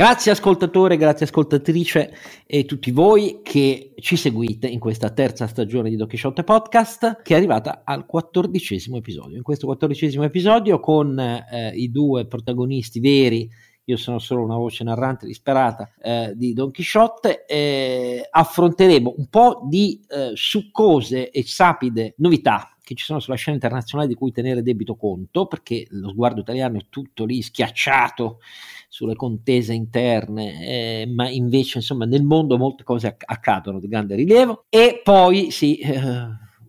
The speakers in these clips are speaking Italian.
Grazie ascoltatore, grazie ascoltatrice e tutti voi che ci seguite in questa terza stagione di Don Quixote Podcast che è arrivata al quattordicesimo episodio. In questo quattordicesimo episodio con eh, i due protagonisti veri io sono solo una voce narrante disperata eh, di Don Chisciotte, eh, affronteremo un po' di eh, succose e sapide novità che ci sono sulla scena internazionale di cui tenere debito conto, perché lo sguardo italiano è tutto lì schiacciato sulle contese interne, eh, ma invece insomma nel mondo molte cose acc- accadono di grande rilievo e poi sì, eh,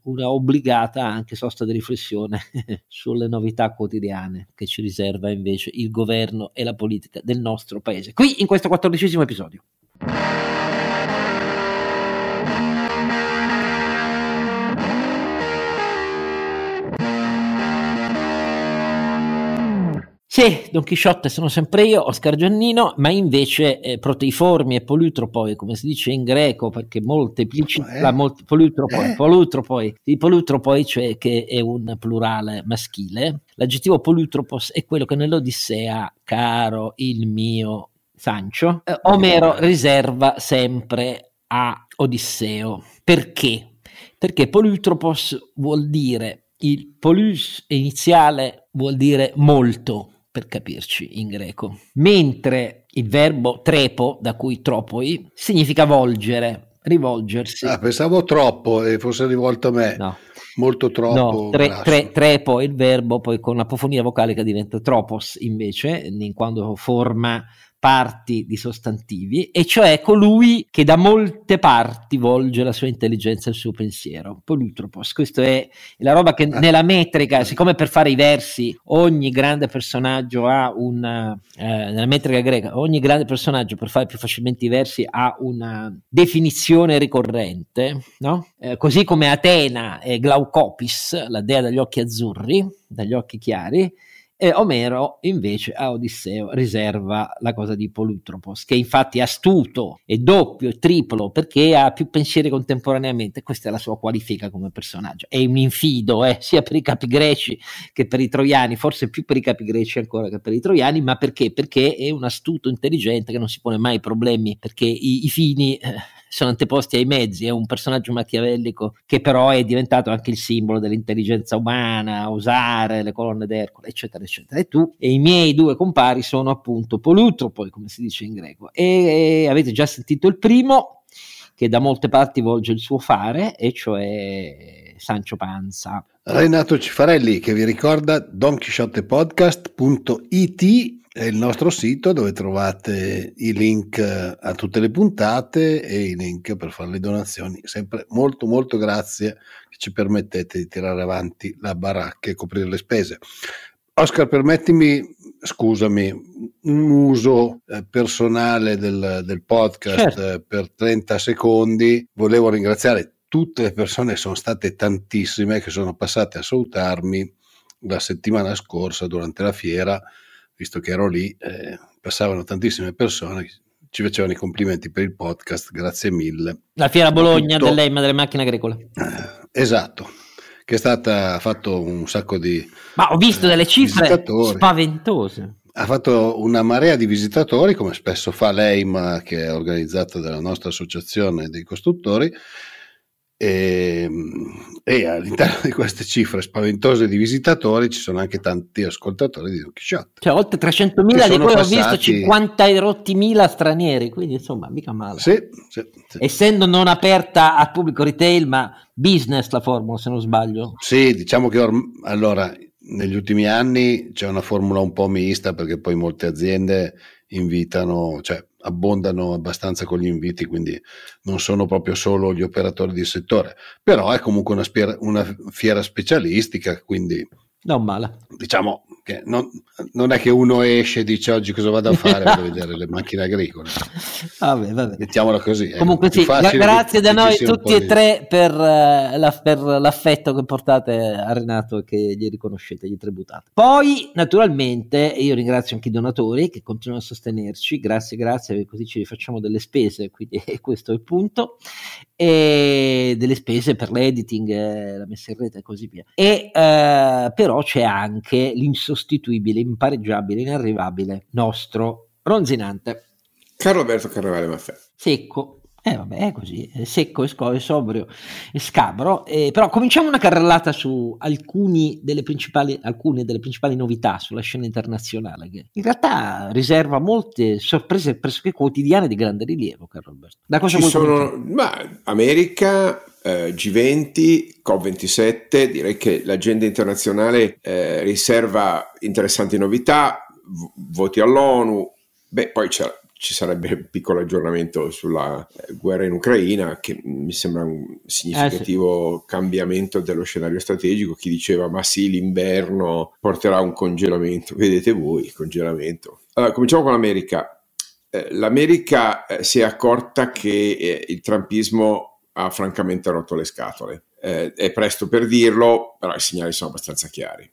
una obbligata anche sosta di riflessione sulle novità quotidiane che ci riserva invece il governo e la politica del nostro paese. Qui in questo quattordicesimo episodio. Sì, Don Chisciotte sono sempre io, Oscar Giannino, ma invece eh, proteiformi e polutropoi, come si dice in greco, perché molteplici, eh? la molti, polutropoi, eh? polutropoi, il polutropoi cioè che è un plurale maschile, l'aggettivo polutropos è quello che nell'Odissea, caro il mio Sancio, eh, Omero riserva sempre a Odisseo. Perché? Perché polutropos vuol dire il polus iniziale vuol dire molto, per capirci in greco, mentre il verbo trepo, da cui tropoi, significa volgere, rivolgersi. Ah, pensavo troppo e fosse rivolto a me. No. Molto troppo. No, tre, tre, trepo è il verbo, poi con l'apofonia vocale che diventa tropos invece, in quando forma parti di sostantivi, e cioè colui che da molte parti volge la sua intelligenza e il suo pensiero. Polutropos, questa è la roba che ah. nella metrica, siccome per fare i versi ogni grande personaggio ha una, eh, nella metrica greca, ogni grande personaggio per fare più facilmente i versi ha una definizione ricorrente, no? eh, così come Atena è Glaucopis, la dea dagli occhi azzurri, dagli occhi chiari, e Omero invece a Odisseo riserva la cosa di Polutropos, che infatti è astuto, è doppio, è triplo, perché ha più pensieri contemporaneamente. Questa è la sua qualifica come personaggio. È un infido, eh, sia per i capi greci che per i troiani, forse più per i capi greci ancora che per i troiani, ma perché? Perché è un astuto intelligente che non si pone mai problemi, perché i, i fini... Eh, sono anteposti ai mezzi, è un personaggio machiavellico che però è diventato anche il simbolo dell'intelligenza umana, osare, le colonne d'Ercole, eccetera, eccetera. E tu e i miei due compari sono appunto polutropoi, come si dice in greco. E, e avete già sentito il primo, che da molte parti volge il suo fare, e cioè Sancio Panza. Renato Cifarelli che vi ricorda donchisciottepodcast.it è il nostro sito dove trovate i link a tutte le puntate e i link per fare le donazioni. Sempre molto molto grazie che ci permettete di tirare avanti la baracca e coprire le spese. Oscar, permettimi, scusami, un uso eh, personale del, del podcast certo. Eh, per 30 secondi. Volevo ringraziare tutte le persone, sono state tantissime, che sono passate a salutarmi la settimana scorsa durante la fiera visto che ero lì, eh, passavano tantissime persone, ci facevano i complimenti per il podcast, grazie mille. La Fiera Bologna tutto, dell'EIMA delle macchine agricole. Eh, esatto, che è stata, ha fatto un sacco di... Ma ho visto delle cifre spaventose. Ha fatto una marea di visitatori, come spesso fa l'EIMA, che è organizzata dalla nostra associazione dei costruttori, e, ehm, e, all'interno di queste cifre spaventose di visitatori ci sono anche tanti ascoltatori di Don Quixote. Cioè oltre 300.000 di cui passati... ho visto 50 rotti mila stranieri, quindi insomma mica male. Sì, sì, sì. Essendo non aperta al pubblico retail ma business la formula se non sbaglio. Sì, diciamo che orm- allora negli ultimi anni c'è una formula un po' mista perché poi molte aziende invitano, cioè abbondano abbastanza con gli inviti, quindi non sono proprio solo gli operatori di settore, però è comunque una, spiera, una fiera specialistica, quindi non male. Diciamo che non, non, è che uno esce e dice oggi cosa vado a fare per vedere le macchine agricole. Vabbè, vabbè. Mettiamola così. Comunque sì, grazie da noi tutti e tre per, uh, la, per, l'affetto che portate a Renato e che gli riconoscete, gli tributate. Poi, naturalmente, io ringrazio anche i donatori che continuano a sostenerci, grazie, grazie, così ci rifacciamo delle spese, quindi questo è il punto, e delle spese per l'editing, la messa in rete e così via. E uh, però c'è anche l'insostituibile, impareggiabile, inarrivabile nostro Ronzinante. Carlo Alberto Carnevale Maffè. Secco. Eh vabbè, è così, è secco, è, sco- è sobrio, è scabro. Eh, però cominciamo una carrellata su delle alcune delle principali novità sulla scena internazionale, che in realtà riserva molte sorprese pressoché quotidiane di grande rilievo, Carlo Alberto. Da cosa Ci sono, ma, America, eh, G20, COP27, direi che l'agenda internazionale eh, riserva interessanti novità, v- voti all'ONU, beh poi c'è ci sarebbe un piccolo aggiornamento sulla eh, guerra in Ucraina, che mi sembra un significativo eh sì. cambiamento dello scenario strategico. Chi diceva ma sì, l'inverno porterà un congelamento, vedete voi il congelamento. Allora, cominciamo con l'America. Eh, L'America eh, si è accorta che il trumpismo ha francamente rotto le scatole. Eh, è presto per dirlo, però i segnali sono abbastanza chiari.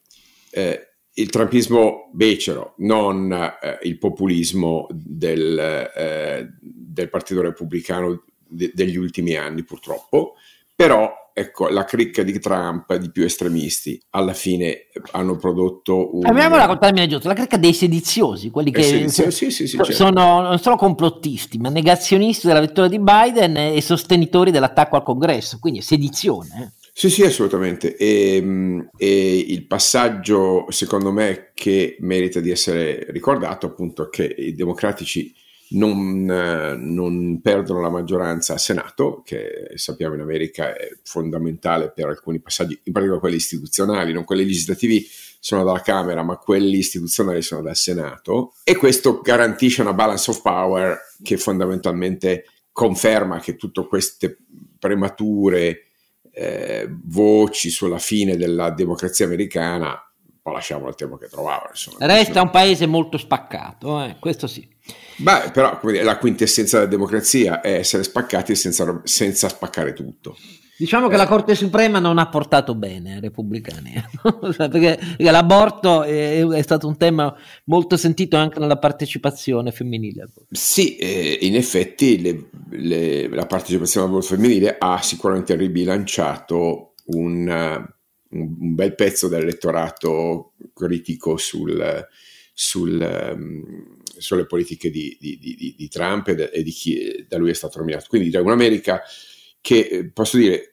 Eh, il trumpismo becero, non eh, il populismo del, eh, del Partito Repubblicano de- degli ultimi anni, purtroppo, però ecco, la cricca di Trump, di più estremisti, alla fine hanno prodotto un... Abbiamo la termine giusto, la cricca dei sediziosi, quelli che sediziosi, sì, sì, sì, certo. sono non solo complottisti, ma negazionisti della vittoria di Biden e sostenitori dell'attacco al congresso, quindi sedizione. Eh. Sì, sì, assolutamente. E, ehm, e, il passaggio, secondo me, che merita di essere ricordato, appunto, è che i democratici non, non, perdono la maggioranza al Senato, che sappiamo in America è fondamentale per alcuni passaggi, in particolare quelli istituzionali, non quelli legislativi sono dalla Camera, ma quelli istituzionali sono dal Senato, e questo garantisce una balance of power che fondamentalmente conferma che tutte queste premature eh, voci sulla fine della democrazia americana, poi lasciamo il tempo che trovava. Insomma. Resta un paese molto spaccato, eh? questo sì. Beh, però la quintessenza della democrazia è essere spaccati senza, senza spaccare tutto. Diciamo che la Corte Suprema non ha portato bene ai repubblicani, perché, perché l'aborto è, è, stato un tema molto sentito anche nella partecipazione femminile. Sì, eh, in effetti le, le, la partecipazione all'aborto femminile ha sicuramente ribilanciato un, un, un bel pezzo dell'elettorato critico sul, sul, sulle politiche di, di, di, di Trump e, de, e, di chi da lui è stato nominato. Quindi diciamo, un'America che eh, posso dire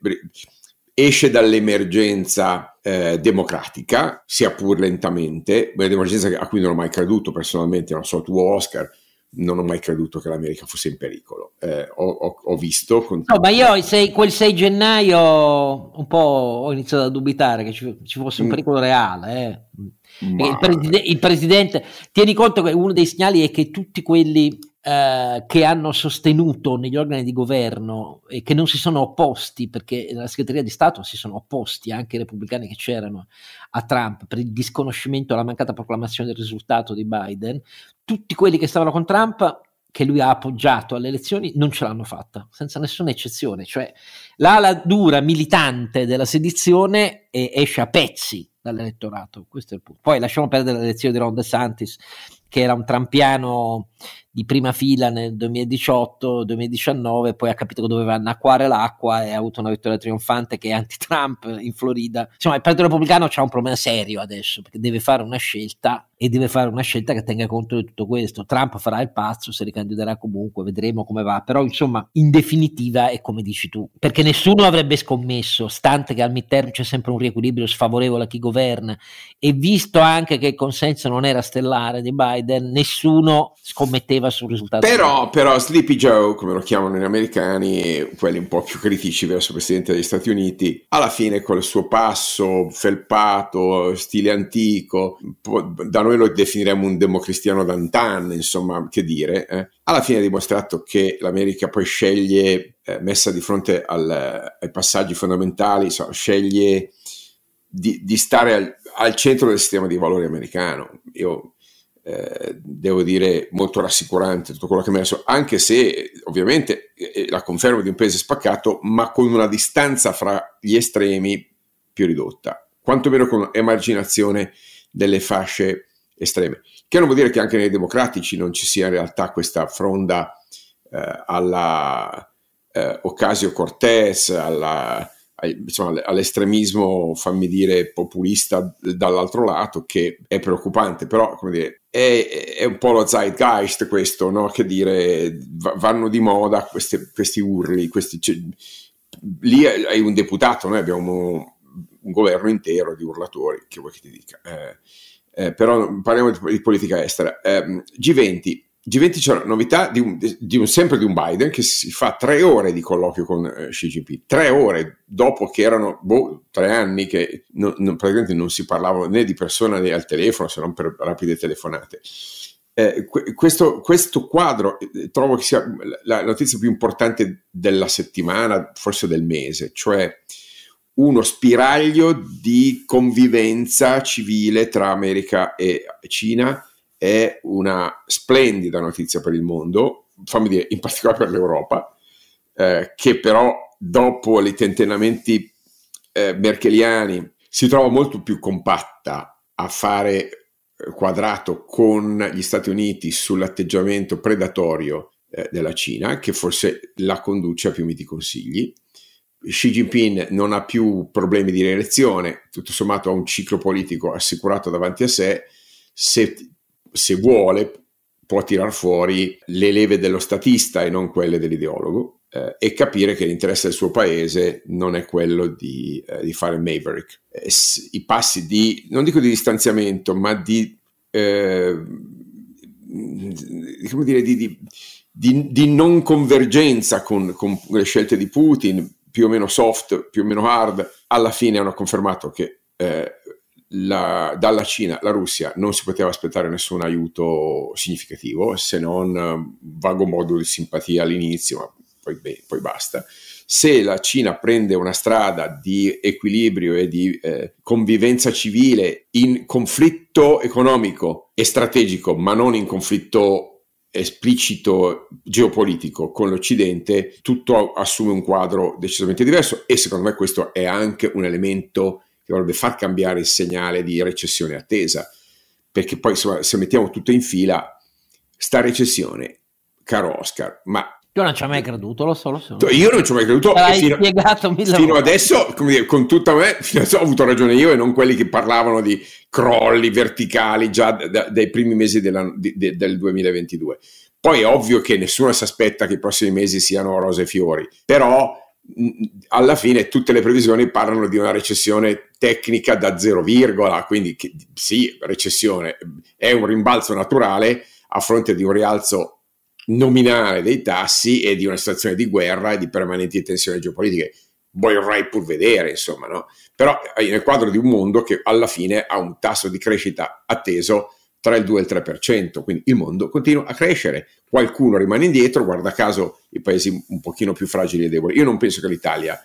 esce dall'emergenza eh, democratica, sia pur lentamente, un'emergenza a cui non ho mai creduto personalmente, non so tu Oscar, non ho mai creduto che l'America fosse in pericolo. Eh, ho, ho, ho, visto. Con... No, ma io sei, quel 6 gennaio un po' ho iniziato a dubitare che ci, ci fosse un mm. pericolo reale. Eh. Il, preside- il, presidente, tieni conto che uno dei segnali è che tutti quelli eh, che hanno sostenuto negli organi di governo e che non si sono opposti, perché nella segreteria di Stato si sono opposti anche i repubblicani che c'erano a Trump per il disconoscimento e la mancata proclamazione del risultato di Biden, tutti quelli che stavano con Trump che lui ha appoggiato alle elezioni non ce l'hanno fatta, senza nessuna eccezione. Cioè, l'ala dura militante della sedizione esce a pezzi dall'elettorato. Questo è il punto. Poi lasciamo perdere l'elezione di Ron DeSantis, che era un trampiano di prima fila nel 2018-2019, poi ha capito che doveva annacquare l'acqua e ha avuto una vittoria trionfante che è anti-Trump in Florida. Insomma, il Partito Repubblicano ha un problema serio adesso perché deve fare una scelta e deve fare una scelta che tenga conto di tutto questo. Trump farà il pazzo, si ricandiderà comunque, vedremo come va, però insomma, in definitiva è come dici tu, perché nessuno avrebbe scommesso, stante che al midterm c'è sempre un riequilibrio sfavorevole a chi governa e visto anche che il consenso non era stellare di Biden, nessuno scommetteva sul risultato. Però, però Sleepy Joe, come lo chiamano gli americani, quelli un po' più critici verso il Presidente degli Stati Uniti, alla fine con il suo passo felpato, stile antico, da noi lo definiremmo un democristiano d'antan, insomma, che dire, eh? alla fine ha dimostrato che l'America poi sceglie, eh, messa di fronte al, ai passaggi fondamentali, so, sceglie di, di stare al, al centro del sistema di valori americano. Io eh, devo dire molto rassicurante tutto quello che mi ha messo, anche se ovviamente eh, la conferma di un paese spaccato, ma con una distanza fra gli estremi più ridotta, quantomeno con emarginazione delle fasce estreme. Che non vuol dire che anche nei democratici non ci sia in realtà questa fronda eh, alla eh, Ocasio Cortez, alla insomma, all'estremismo, fammi dire, populista dall'altro lato, che è preoccupante, però come dire, è, è un po' lo zeitgeist questo, no? che dire, vanno di moda questi, questi urli, questi, cioè, lì hai un deputato, noi abbiamo un governo intero di urlatori, che vuoi che ti dica. Eh, eh, però parliamo di, di politica estera. Eh, G20, G20 c'è una novità di un, di un, sempre di un Biden che si fa tre ore di colloquio con eh, Xi Jinping, tre ore dopo che erano boh, tre anni che non, non, praticamente non si parlavano né di persona né al telefono se non per rapide telefonate. Eh, questo, questo, quadro eh, trovo che sia la notizia più importante della settimana, forse del mese, cioè uno spiraglio di convivenza civile tra America e Cina è una splendida notizia per il mondo, fammi dire, in particolare per l'Europa, eh, che però dopo i tentennamenti eh, merkeliani si trova molto più compatta a fare eh, quadrato con gli Stati Uniti sull'atteggiamento predatorio eh, della Cina, che forse la conduce a più miti consigli. Xi Jinping non ha più problemi di rielezione, tutto sommato ha un ciclo politico assicurato davanti a sé. Se se vuole, può tirar fuori le leve dello statista e non quelle dell'ideologo eh, e capire che l'interesse del suo paese non è quello di, eh, di fare Maverick. Eh, I passi di, non dico di distanziamento, ma di, eh, come dire, di, di, di, di non convergenza con, con le scelte di Putin, più o meno soft, più o meno hard, alla fine hanno confermato che eh, la, dalla Cina, la Russia non si poteva aspettare nessun aiuto significativo se non un vago modo di simpatia all'inizio, ma poi, beh, poi, basta. Se la Cina prende una strada di equilibrio e di eh, convivenza civile in conflitto economico e strategico, ma non in conflitto esplicito geopolitico con l'Occidente, tutto assume un quadro decisamente diverso e secondo me questo è anche un elemento che dovrebbe far cambiare il segnale di recessione attesa, perché poi insomma, se mettiamo tutto in fila, sta recessione, caro Oscar, ma io non ci ho mai creduto, lo so, lo so. Io non ci ho mai creduto. L'hai fino, spiegato mille Fino adesso, dire, con tutta me, fino adesso ho avuto ragione io e non quelli che parlavano di crolli verticali già da, dai primi mesi della, di, de, del 2022. Poi è ovvio che nessuno si aspetta che i prossimi mesi siano rose e fiori, però alla fine tutte le previsioni parlano di una recessione tecnica da 0, quindi che, sì, recessione è un rimbalzo naturale a fronte di un rialzo nominale dei tassi e di una situazione di guerra e di permanenti tensioni geopolitiche. Vorrei pur vedere, insomma, no? Però eh, nel quadro di un mondo che alla fine ha un tasso di crescita atteso tra il 2 e il 3%, quindi il mondo continua a crescere, qualcuno rimane indietro, guarda caso i paesi un pochino più fragili e deboli. Io non penso che l'Italia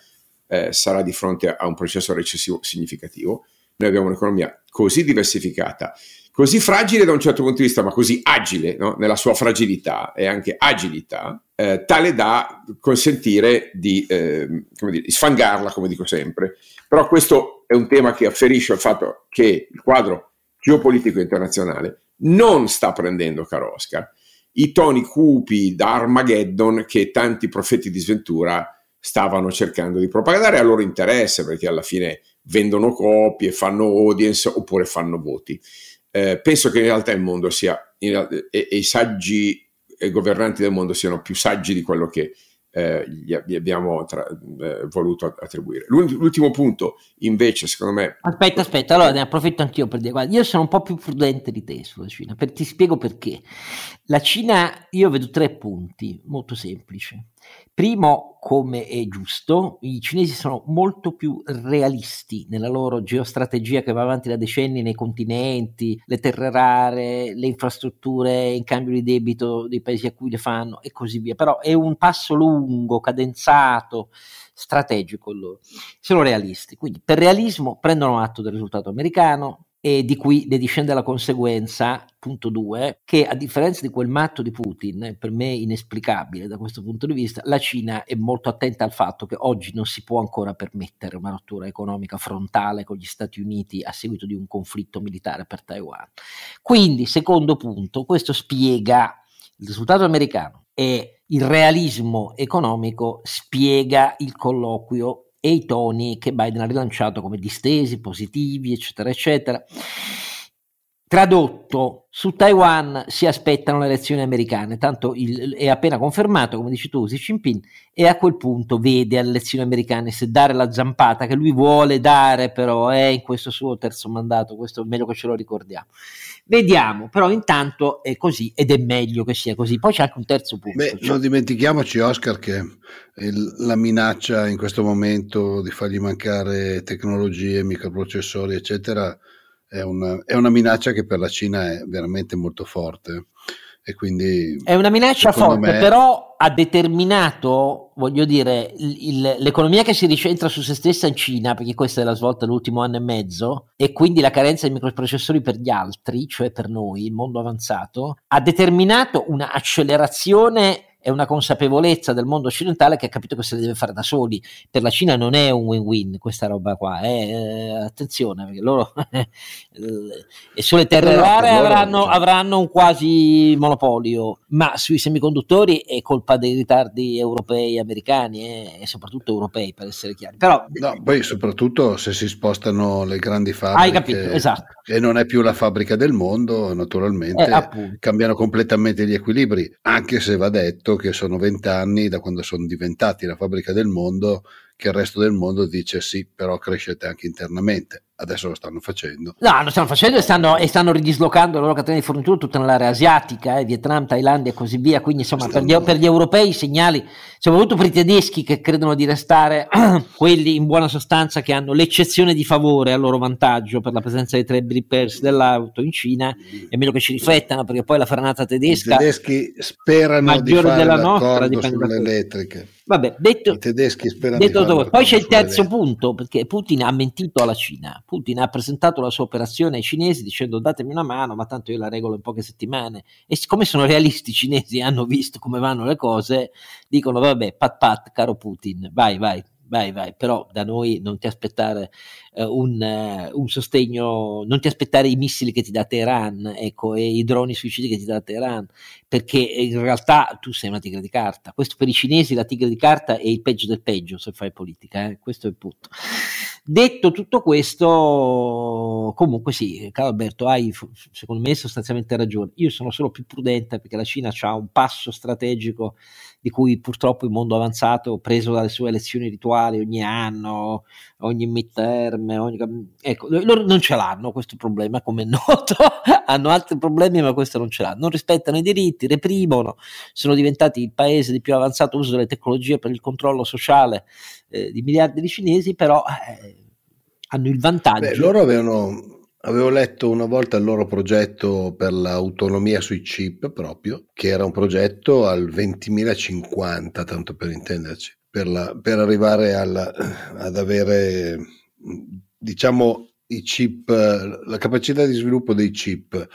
eh, sarà di fronte a un processo recessivo significativo, noi abbiamo un'economia così diversificata, così fragile da un certo punto di vista, ma così agile no? nella sua fragilità e anche agilità, eh, tale da consentire di, eh, dire, di sfangarla, come dico sempre. Però questo è un tema che afferisce al fatto che il quadro geopolitico internazionale non sta prendendo, caro Oscar, i toni cupi da Armageddon che tanti profeti di sventura stavano cercando di propagare a loro interesse, perché alla fine vendono copie, fanno audience oppure fanno voti. Eh, penso che in realtà il mondo sia, realtà, e, e, i saggi e governanti del mondo siano più saggi di quello che eh, gli, abbiamo tra, eh, voluto attribuire. L'ultimo punto, invece, secondo me. Aspetta, aspetta, allora ne approfitto anch'io per dire: guarda, io sono un po' più prudente di te sulla Cina. Per, ti spiego perché. La Cina, io vedo tre punti molto semplici. Primo, come è giusto, i cinesi sono molto più realisti nella loro geostrategia che va avanti da decenni nei continenti, le terre rare, le infrastrutture in cambio di debito dei paesi a cui le fanno e così via. Però è un passo lungo, cadenzato, strategico loro. Sono realisti, quindi per realismo prendono atto del risultato americano, e di cui ne discende la conseguenza, punto due, che a differenza di quel matto di Putin, per me inesplicabile da questo punto di vista, la Cina è molto attenta al fatto che oggi non si può ancora permettere una rottura economica frontale con gli Stati Uniti a seguito di un conflitto militare per Taiwan. Quindi, secondo punto, questo spiega il risultato americano e il realismo economico spiega il colloquio e i toni che Biden ha rilanciato come distesi, positivi, eccetera, eccetera. Tradotto, su Taiwan si aspettano le elezioni americane, tanto il, è appena confermato, come dici tu, Xi Jinping, e a quel punto vede alle elezioni americane se dare la zampata che lui vuole dare, però è in questo suo terzo mandato, questo è meglio che ce lo ricordiamo. Vediamo, però intanto è così ed è meglio che sia così. Poi c'è anche un terzo punto. Beh, cioè... non dimentichiamoci, Oscar, che il, la minaccia in questo momento di fargli mancare tecnologie, microprocessori, eccetera, è una, è una minaccia che per la Cina è veramente molto forte. E quindi, è una minaccia forte, me... però ha determinato, voglio dire, il, l'economia che si ricentra su se stessa in Cina, perché questa è la svolta dell'ultimo anno e mezzo, e quindi la carenza di microprocessori per gli altri, cioè per noi, il mondo avanzato, ha determinato un'accelerazione è una consapevolezza del mondo occidentale che ha capito che se le deve fare da soli. Per la Cina non è un win-win questa roba qua, eh, eh attenzione perché loro e sulle terre no, rare avranno, avranno, un quasi monopolio, ma sui semiconduttori è colpa dei ritardi europei, americani eh, e soprattutto europei per essere chiari. Però, no, poi soprattutto se si spostano le grandi fabbriche hai capito, esatto. e non è più la fabbrica del mondo, naturalmente eh, cambiano completamente gli equilibri, anche se va detto detto che sono vent'anni da quando sono diventati la fabbrica del mondo che il resto del mondo dice sì, però crescete anche internamente adesso lo stanno facendo. No, lo stanno facendo e stanno, e stanno ridislocando le loro catene di fornitura tutta nell'area asiatica, eh, Vietnam, Thailandia e così via. Quindi, insomma, per gli, per gli, europei i segnali, soprattutto per i tedeschi che credono di restare quelli in buona sostanza che hanno l'eccezione di favore a loro vantaggio per la presenza dei tre brippers dell'auto in Cina, è meglio che ci riflettano perché poi la frenata tedesca. I tedeschi sperano di fare della nostra sulle elettriche. Vabbè, detto, I tedeschi sperano detto di Poi c'è il terzo punto perché Putin ha mentito alla Cina Putin ha presentato la sua operazione ai cinesi dicendo datemi una mano, ma tanto io la regolo in poche settimane. E siccome sono realisti i cinesi hanno visto come vanno le cose, dicono vabbè, pat pat, caro Putin, vai, vai, vai, vai, però da noi non ti aspettare uh, un, uh, un, sostegno, non ti aspettare i missili che ti dà Teheran, ecco, e i droni suicidi che ti dà Teheran, perché in realtà tu sei una tigre di carta. Questo per i cinesi la tigre di carta è il peggio del peggio se fai politica, eh? questo è il punto. Detto tutto questo, comunque sì, caro Alberto, hai secondo me sostanzialmente ragione. Io sono solo più prudente perché la Cina ha un passo strategico di cui purtroppo il mondo avanzato, preso dalle sue elezioni rituali ogni anno, ogni midterm, ogni... ecco, loro non ce l'hanno questo problema, come è noto, hanno altri problemi, ma questo non ce l'hanno. Non rispettano i diritti, reprimono, sono diventati il paese di più avanzato uso delle tecnologie per il controllo sociale eh, di miliardi di cinesi, però eh, hanno il vantaggio. Beh, loro avevano Avevo letto una volta il loro progetto per l'autonomia sui chip proprio, che era un progetto al 20.050, tanto per intenderci, per, la, per arrivare alla, ad avere, diciamo, i chip, la capacità di sviluppo dei chip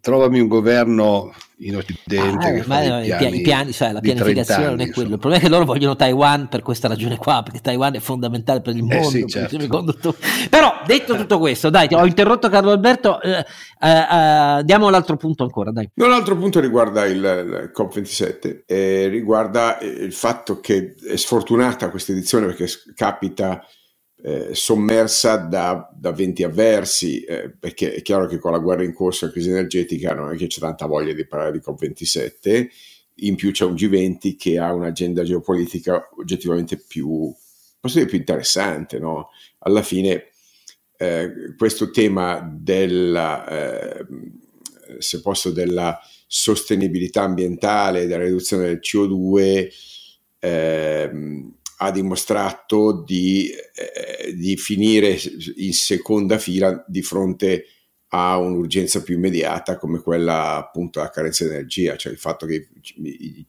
trovami un governo in Occidente ah, che fa i piani, i piani cioè, la pianificazione anni, non è quello. Insomma. Il problema è che loro vogliono Taiwan per questa ragione qua, perché Taiwan è fondamentale per il mondo. Eh sì, certo. Però detto tutto questo, dai, ho interrotto Carlo Alberto, eh, eh, eh, diamo l'altro punto ancora. Dai. No, l'altro punto riguarda il, il COP27, e riguarda il fatto che è sfortunata questa edizione perché capita eh, sommersa da, da, venti avversi, eh, perché è chiaro che con la guerra in corso e la crisi energetica non è che c'è tanta voglia di parlare di COP27, in più c'è un G20 che ha un'agenda geopolitica oggettivamente più, posso dire, più interessante. No? Alla fine eh, questo tema della, eh, se posso, della sostenibilità ambientale, della riduzione del CO2, ehm, ha dimostrato di, eh, di, finire in seconda fila di fronte a un'urgenza più immediata come quella appunto della carenza di energia, cioè il fatto che i, i,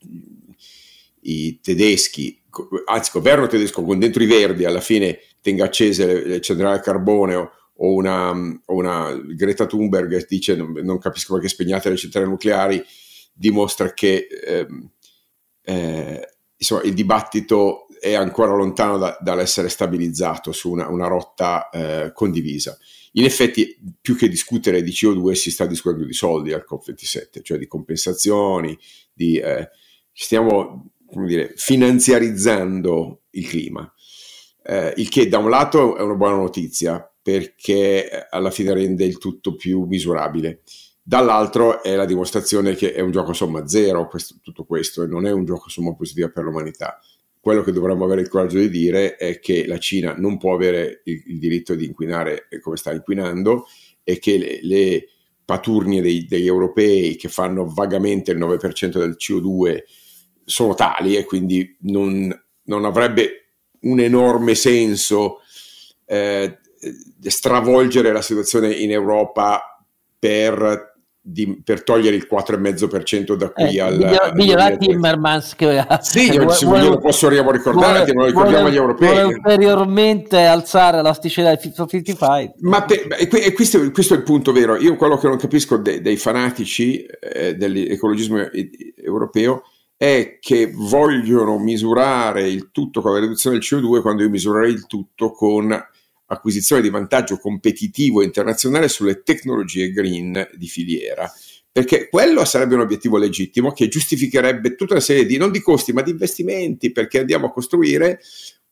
i tedeschi, anzi il governo tedesco con dentro i verdi alla fine tenga accese le, le centrali a carbone o, o, una, una, Greta Thunberg dice non, non, capisco perché spegnate le centrali nucleari, dimostra che eh, eh, insomma, il dibattito è ancora lontano da, dall'essere stabilizzato su una, una rotta eh, condivisa. In effetti, più che discutere di CO2, si sta discutendo di soldi al COP27, cioè di compensazioni, di, eh, stiamo dire, finanziarizzando il clima. eh, il che da un lato è una buona notizia perché alla fine rende il tutto più misurabile. Dall'altro è la dimostrazione che è un gioco somma zero questo, tutto questo e non è un gioco somma positiva per l'umanità. Quello che dovremmo avere il coraggio di dire è che la Cina non può avere il, il diritto di inquinare come sta inquinando e che le, le paturnie dei, degli europei che fanno vagamente il 9% del CO2 sono tali e quindi non, non avrebbe un enorme senso eh, stravolgere la situazione in Europa per di, per togliere il 4,5% da qui eh, al migliora Timmermans che sì, io, vuole, io lo posso ricordare vuole, lo ricordiamo agli europei. vuole ulteriormente alzare l'asticella del Fit 55 ma per, e questo, questo, è il punto vero. Io quello che non capisco de, dei fanatici eh, dell'ecologismo europeo è che vogliono misurare il tutto con la riduzione del CO2 quando io misurerei il tutto con acquisizione di vantaggio competitivo internazionale sulle tecnologie green di filiera. Perché quello sarebbe un obiettivo legittimo che giustificherebbe tutta una serie di, non di costi, ma di investimenti, perché andiamo a costruire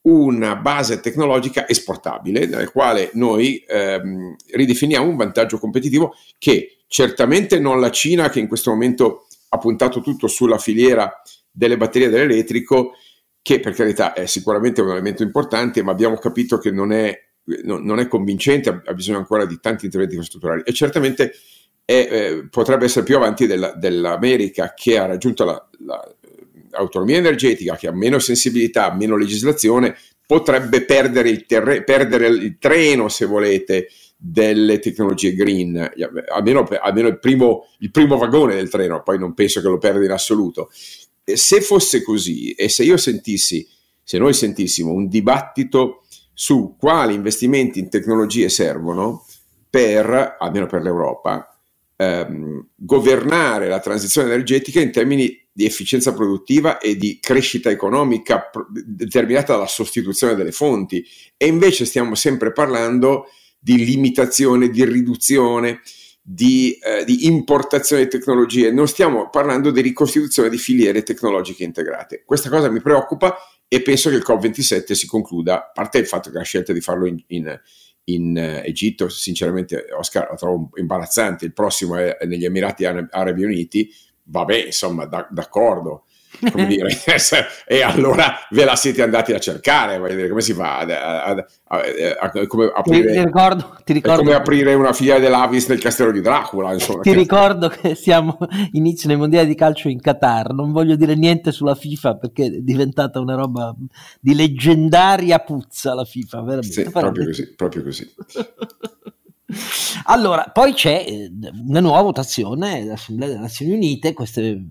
una base tecnologica esportabile, nel quale noi ehm, ridefiniamo un vantaggio competitivo che certamente non la Cina, che in questo momento ha puntato tutto sulla filiera delle batterie dell'elettrico, che per carità è sicuramente un elemento importante, ma abbiamo capito che non è non è convincente, ha bisogno ancora di tanti interventi infrastrutturali e certamente è, eh, potrebbe essere più avanti della, dell'America che ha raggiunto l'autonomia la, energetica, che ha meno sensibilità, meno legislazione, potrebbe perdere il, terre, perdere il treno, se volete, delle tecnologie green, almeno, almeno il, primo, il, primo, vagone del treno, poi non penso che lo perda in assoluto. Se fosse così e se io sentissi, se noi sentissimo un dibattito su quali investimenti in tecnologie servono per, almeno per l'Europa, ehm, governare la transizione energetica in termini di efficienza produttiva e di crescita economica determinata dalla sostituzione delle fonti. E invece stiamo sempre parlando di limitazione, di riduzione, di, eh, di, importazione di tecnologie, non stiamo parlando di ricostituzione di filiere tecnologiche integrate. Questa cosa mi preoccupa e penso che il COP27 si concluda, a parte il fatto che la scelta di farlo in, in, in uh, Egitto, sinceramente Oscar lo trovo imbarazzante, il prossimo è negli Emirati Arabi Uniti, vabbè insomma da, d'accordo, come dire, e allora ve la siete andati a cercare, dire, come si fa a, a, a, come aprire, ti ricordo, ti ricordo, come aprire una filiale dell'Avis nel castello di Dracula. Insomma, ti che... ricordo che siamo inizio nei mondiali di calcio in Qatar, non voglio dire niente sulla FIFA perché è diventata una roba di leggendaria puzza la FIFA, veramente. Sì, proprio così, proprio così. Allora, poi c'è eh, una nuova votazione dell'Assemblea delle Nazioni Unite, queste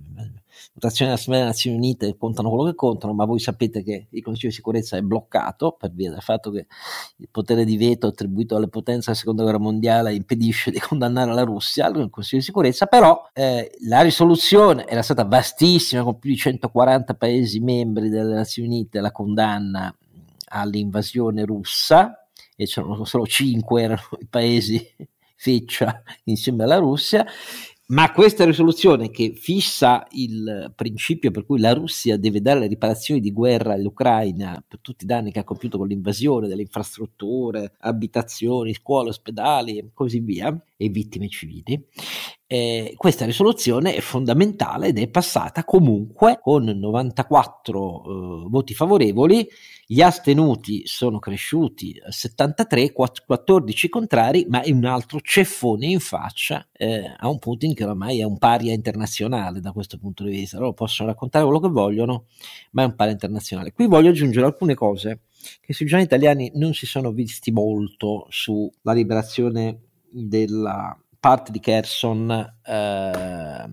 votazioni dell'Assemblea delle Nazioni Unite contano quello che contano, ma voi sapete che il Consiglio di sicurezza è bloccato per via del fatto che il potere di veto attribuito alle potenze della seconda guerra mondiale impedisce di condannare la Russia al Consiglio di sicurezza, però eh, la risoluzione era stata vastissima con più di 140 paesi membri delle Nazioni Unite la condanna all'invasione russa e c'erano solo 5 erano i paesi feccia insieme alla Russia ma questa risoluzione che fissa il principio per cui la Russia deve dare le riparazioni di guerra all'Ucraina per tutti i danni che ha compiuto con l'invasione delle infrastrutture, abitazioni, scuole, ospedali e così via, e vittime civili, eh, questa risoluzione è fondamentale ed è passata comunque con 94 eh, voti favorevoli, gli astenuti sono cresciuti a 73, 14 contrari, ma è un altro ceffone in faccia eh, a un Putin che oramai è un paria internazionale da questo punto di vista. Loro possono raccontare quello che vogliono, ma è un paria internazionale. Qui voglio aggiungere alcune cose che sui giornali italiani non si sono visti molto sulla liberazione della parte di Kherson eh,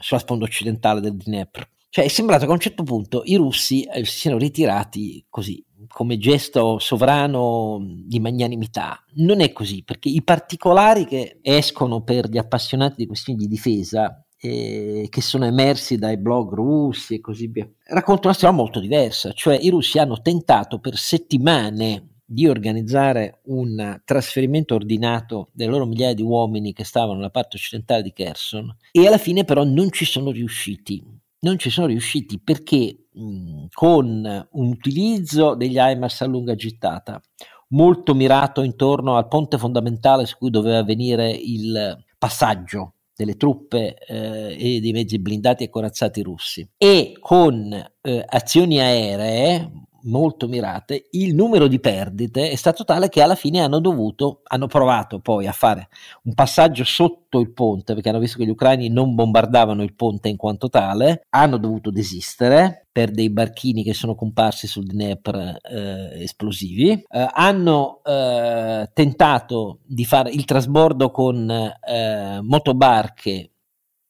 sulla sponda occidentale del Dnepr. Cioè è sembrato che a un certo punto i russi eh, si siano ritirati così, come gesto sovrano di magnanimità. Non è così, perché i particolari che escono per gli appassionati di questioni di difesa, eh, che sono emersi dai blog russi e così via, raccontano una storia molto diversa. Cioè i russi hanno tentato per settimane di organizzare un trasferimento ordinato delle loro migliaia di uomini che stavano nella parte occidentale di Kherson e alla fine però non ci sono riusciti. Non ci sono riusciti perché mh, con un utilizzo degli HIMARS a lunga gittata, molto mirato intorno al ponte fondamentale su cui doveva avvenire il passaggio delle truppe eh, e dei mezzi blindati e corazzati russi e con eh, azioni aeree molto mirate, il numero di perdite è stato tale che alla fine hanno dovuto, hanno provato poi a fare un passaggio sotto il ponte, perché hanno visto che gli ucraini non bombardavano il ponte in quanto tale, hanno dovuto desistere per dei barchini che sono comparsi sul Dnepr eh, esplosivi, eh, hanno eh, tentato di fare il trasbordo con eh, motobarche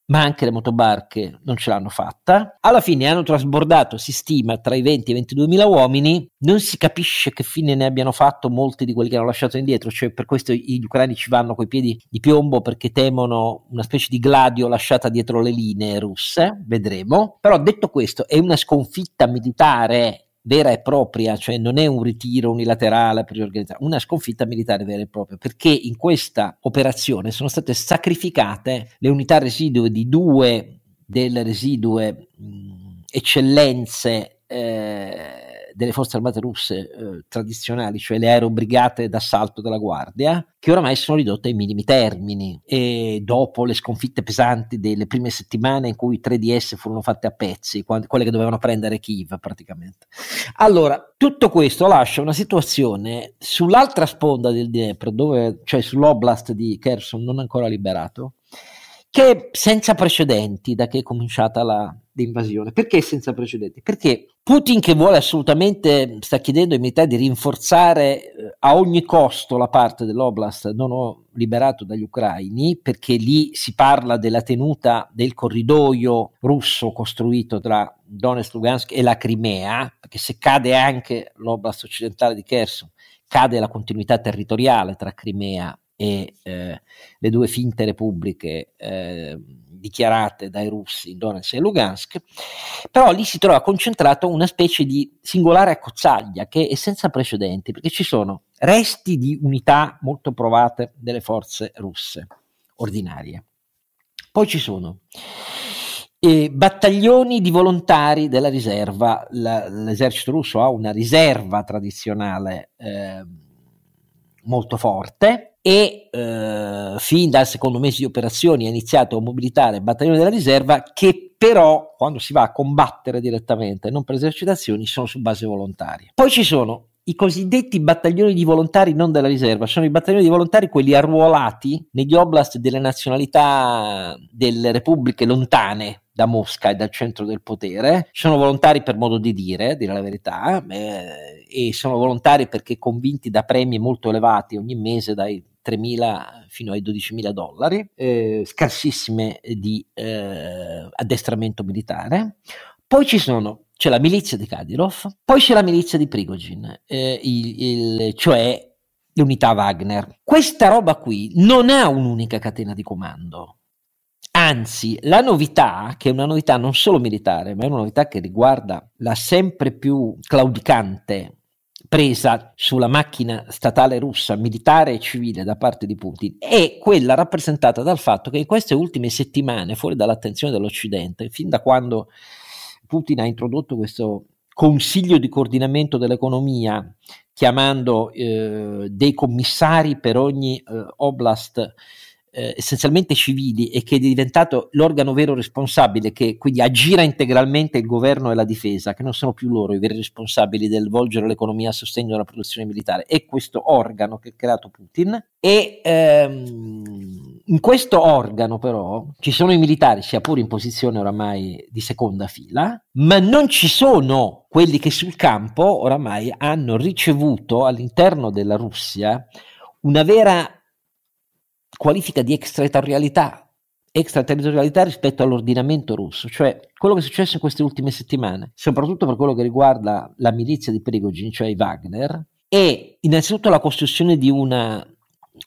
ma anche le motobarche non ce l'hanno fatta. Alla fine hanno trasbordato, si stima, tra i 20 e i 22 mila uomini. Non si capisce che fine ne abbiano fatto molti di quelli che hanno lasciato indietro, cioè per questo gli ucraini ci vanno coi piedi di piombo perché temono una specie di gladio lasciata dietro le linee russe, vedremo. Però detto questo, è una sconfitta militare vera e propria, cioè non è un ritiro unilaterale per riorganizzare, una sconfitta militare vera e propria, perché in questa operazione sono state sacrificate le unità residue di due delle residue mh, eccellenze eh, delle forze armate russe eh, tradizionali, cioè le aerobrigate d'assalto della Guardia, che oramai sono ridotte ai minimi termini e dopo le sconfitte pesanti delle prime settimane in cui tre di esse furono fatte a pezzi, quando, quelle che dovevano prendere Kiev praticamente. Allora, tutto questo lascia una situazione sull'altra sponda del Dnepr, dove, cioè sull'oblast di Kherson non ancora liberato, che senza precedenti da che è cominciata la, l'invasione. Perché senza precedenti? Perché Putin che vuole assolutamente, sta chiedendo ai militari di rinforzare eh, a ogni costo la parte dell'Oblast non liberato dagli ucraini, perché lì si parla della tenuta del corridoio russo costruito tra Donetsk, Lugansk e la Crimea, perché se cade anche l'Oblast occidentale di Kherson, cade la continuità territoriale tra Crimea e eh, le due finte repubbliche eh, dichiarate dai russi in Donetsk e Lugansk, però lì si trova concentrato una specie di singolare accozzaglia che è senza precedenti, perché ci sono resti di unità molto provate delle forze russe ordinarie. Poi ci sono eh, battaglioni di volontari della riserva, la, l'esercito russo ha una riserva tradizionale eh, molto forte, e eh, fin dal secondo mese di operazioni ha iniziato a mobilitare il battaglione della riserva che però quando si va a combattere direttamente, non per esercitazioni, sono su base volontaria. Poi ci sono i cosiddetti battaglioni di volontari non della riserva, sono i battaglioni di volontari quelli arruolati negli oblast delle nazionalità delle repubbliche lontane da Mosca e dal centro del potere, sono volontari per modo di dire, dire la verità, eh, e sono volontari perché convinti da premi molto elevati ogni mese dai 3.000 fino ai 12.000 dollari, eh, scarsissime di eh, addestramento militare. Poi ci sono c'è la milizia di Kadyrov, poi c'è la milizia di Prigozhin, eh, il, il, cioè l'unità Wagner. Questa roba qui non ha un'unica catena di comando. Anzi, la novità, che è una novità non solo militare, ma è una novità che riguarda la sempre più claudicante presa sulla macchina statale russa, militare e civile da parte di Putin, è quella rappresentata dal fatto che in queste ultime settimane, fuori dall'attenzione dell'Occidente, fin da quando Putin ha introdotto questo consiglio di coordinamento dell'economia, chiamando eh, dei commissari per ogni eh, oblast eh, essenzialmente civili e che è diventato l'organo vero responsabile che quindi aggira integralmente il governo e la difesa, che non sono più loro i veri responsabili del volgere l'economia a sostegno della produzione militare, è questo organo che ha creato Putin e ehm, in questo organo però ci sono i militari, sia pure in posizione oramai di seconda fila, ma non ci sono quelli che sul campo oramai hanno ricevuto all'interno della Russia una vera qualifica di extraterritorialità, extraterritorialità rispetto all'ordinamento russo, cioè quello che è successo in queste ultime settimane, soprattutto per quello che riguarda la milizia di Prigogine, cioè i Wagner, è innanzitutto la costruzione di una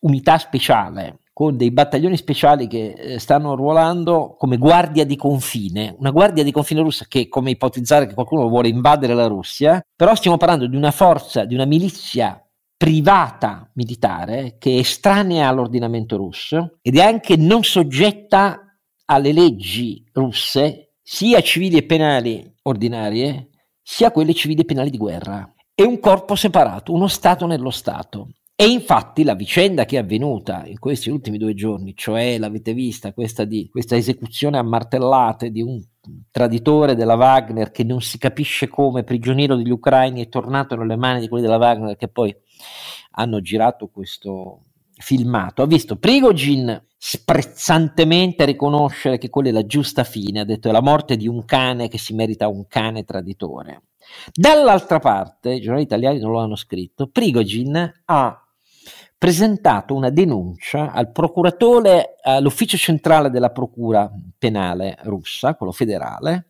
unità speciale con dei battaglioni speciali che eh, stanno ruolando come guardia di confine, una guardia di confine russa che, come ipotizzare che qualcuno vuole invadere la Russia, però stiamo parlando di una forza, di una milizia privata militare che è estranea all'ordinamento russo ed è anche non soggetta alle leggi russe sia civili e penali ordinarie, sia quelle civili e penali di guerra. È un corpo separato, uno Stato nello Stato. E infatti la vicenda che è avvenuta in questi ultimi due giorni, cioè l'avete vista, questa, di, questa esecuzione a martellate di un traditore della Wagner che non si capisce come, prigioniero degli ucraini, è tornato nelle mani di quelli della Wagner che poi hanno girato questo filmato, ha visto Prigogin sprezzantemente riconoscere che quella è la giusta fine, ha detto è la morte di un cane che si merita un cane traditore. Dall'altra parte, i giornali italiani non lo hanno scritto, Prigogin ha presentato una denuncia al procuratore, all'ufficio centrale della procura penale russa, quello federale,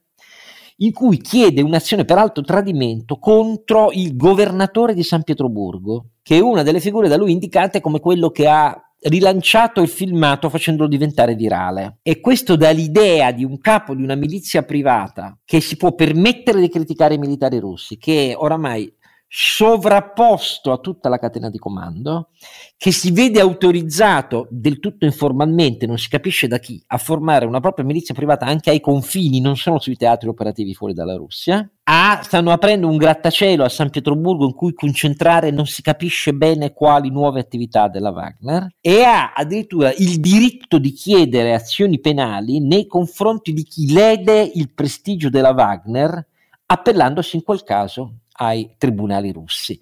in cui chiede un'azione per alto tradimento contro il governatore di San Pietroburgo, che è una delle figure da lui indicate come quello che ha rilanciato il filmato facendolo diventare virale. E questo dà l'idea di un capo di una milizia privata che si può permettere di criticare i militari russi, che oramai sovrapposto a tutta la catena di comando, che si vede autorizzato del tutto informalmente, non si capisce da chi, a formare una propria milizia privata anche ai confini, non solo sui teatri operativi fuori dalla Russia. A, stanno aprendo un grattacielo a San Pietroburgo in cui concentrare non si capisce bene quali nuove attività della Wagner e ha addirittura il diritto di chiedere azioni penali nei confronti di chi lede il prestigio della Wagner appellandosi in quel caso ai tribunali russi.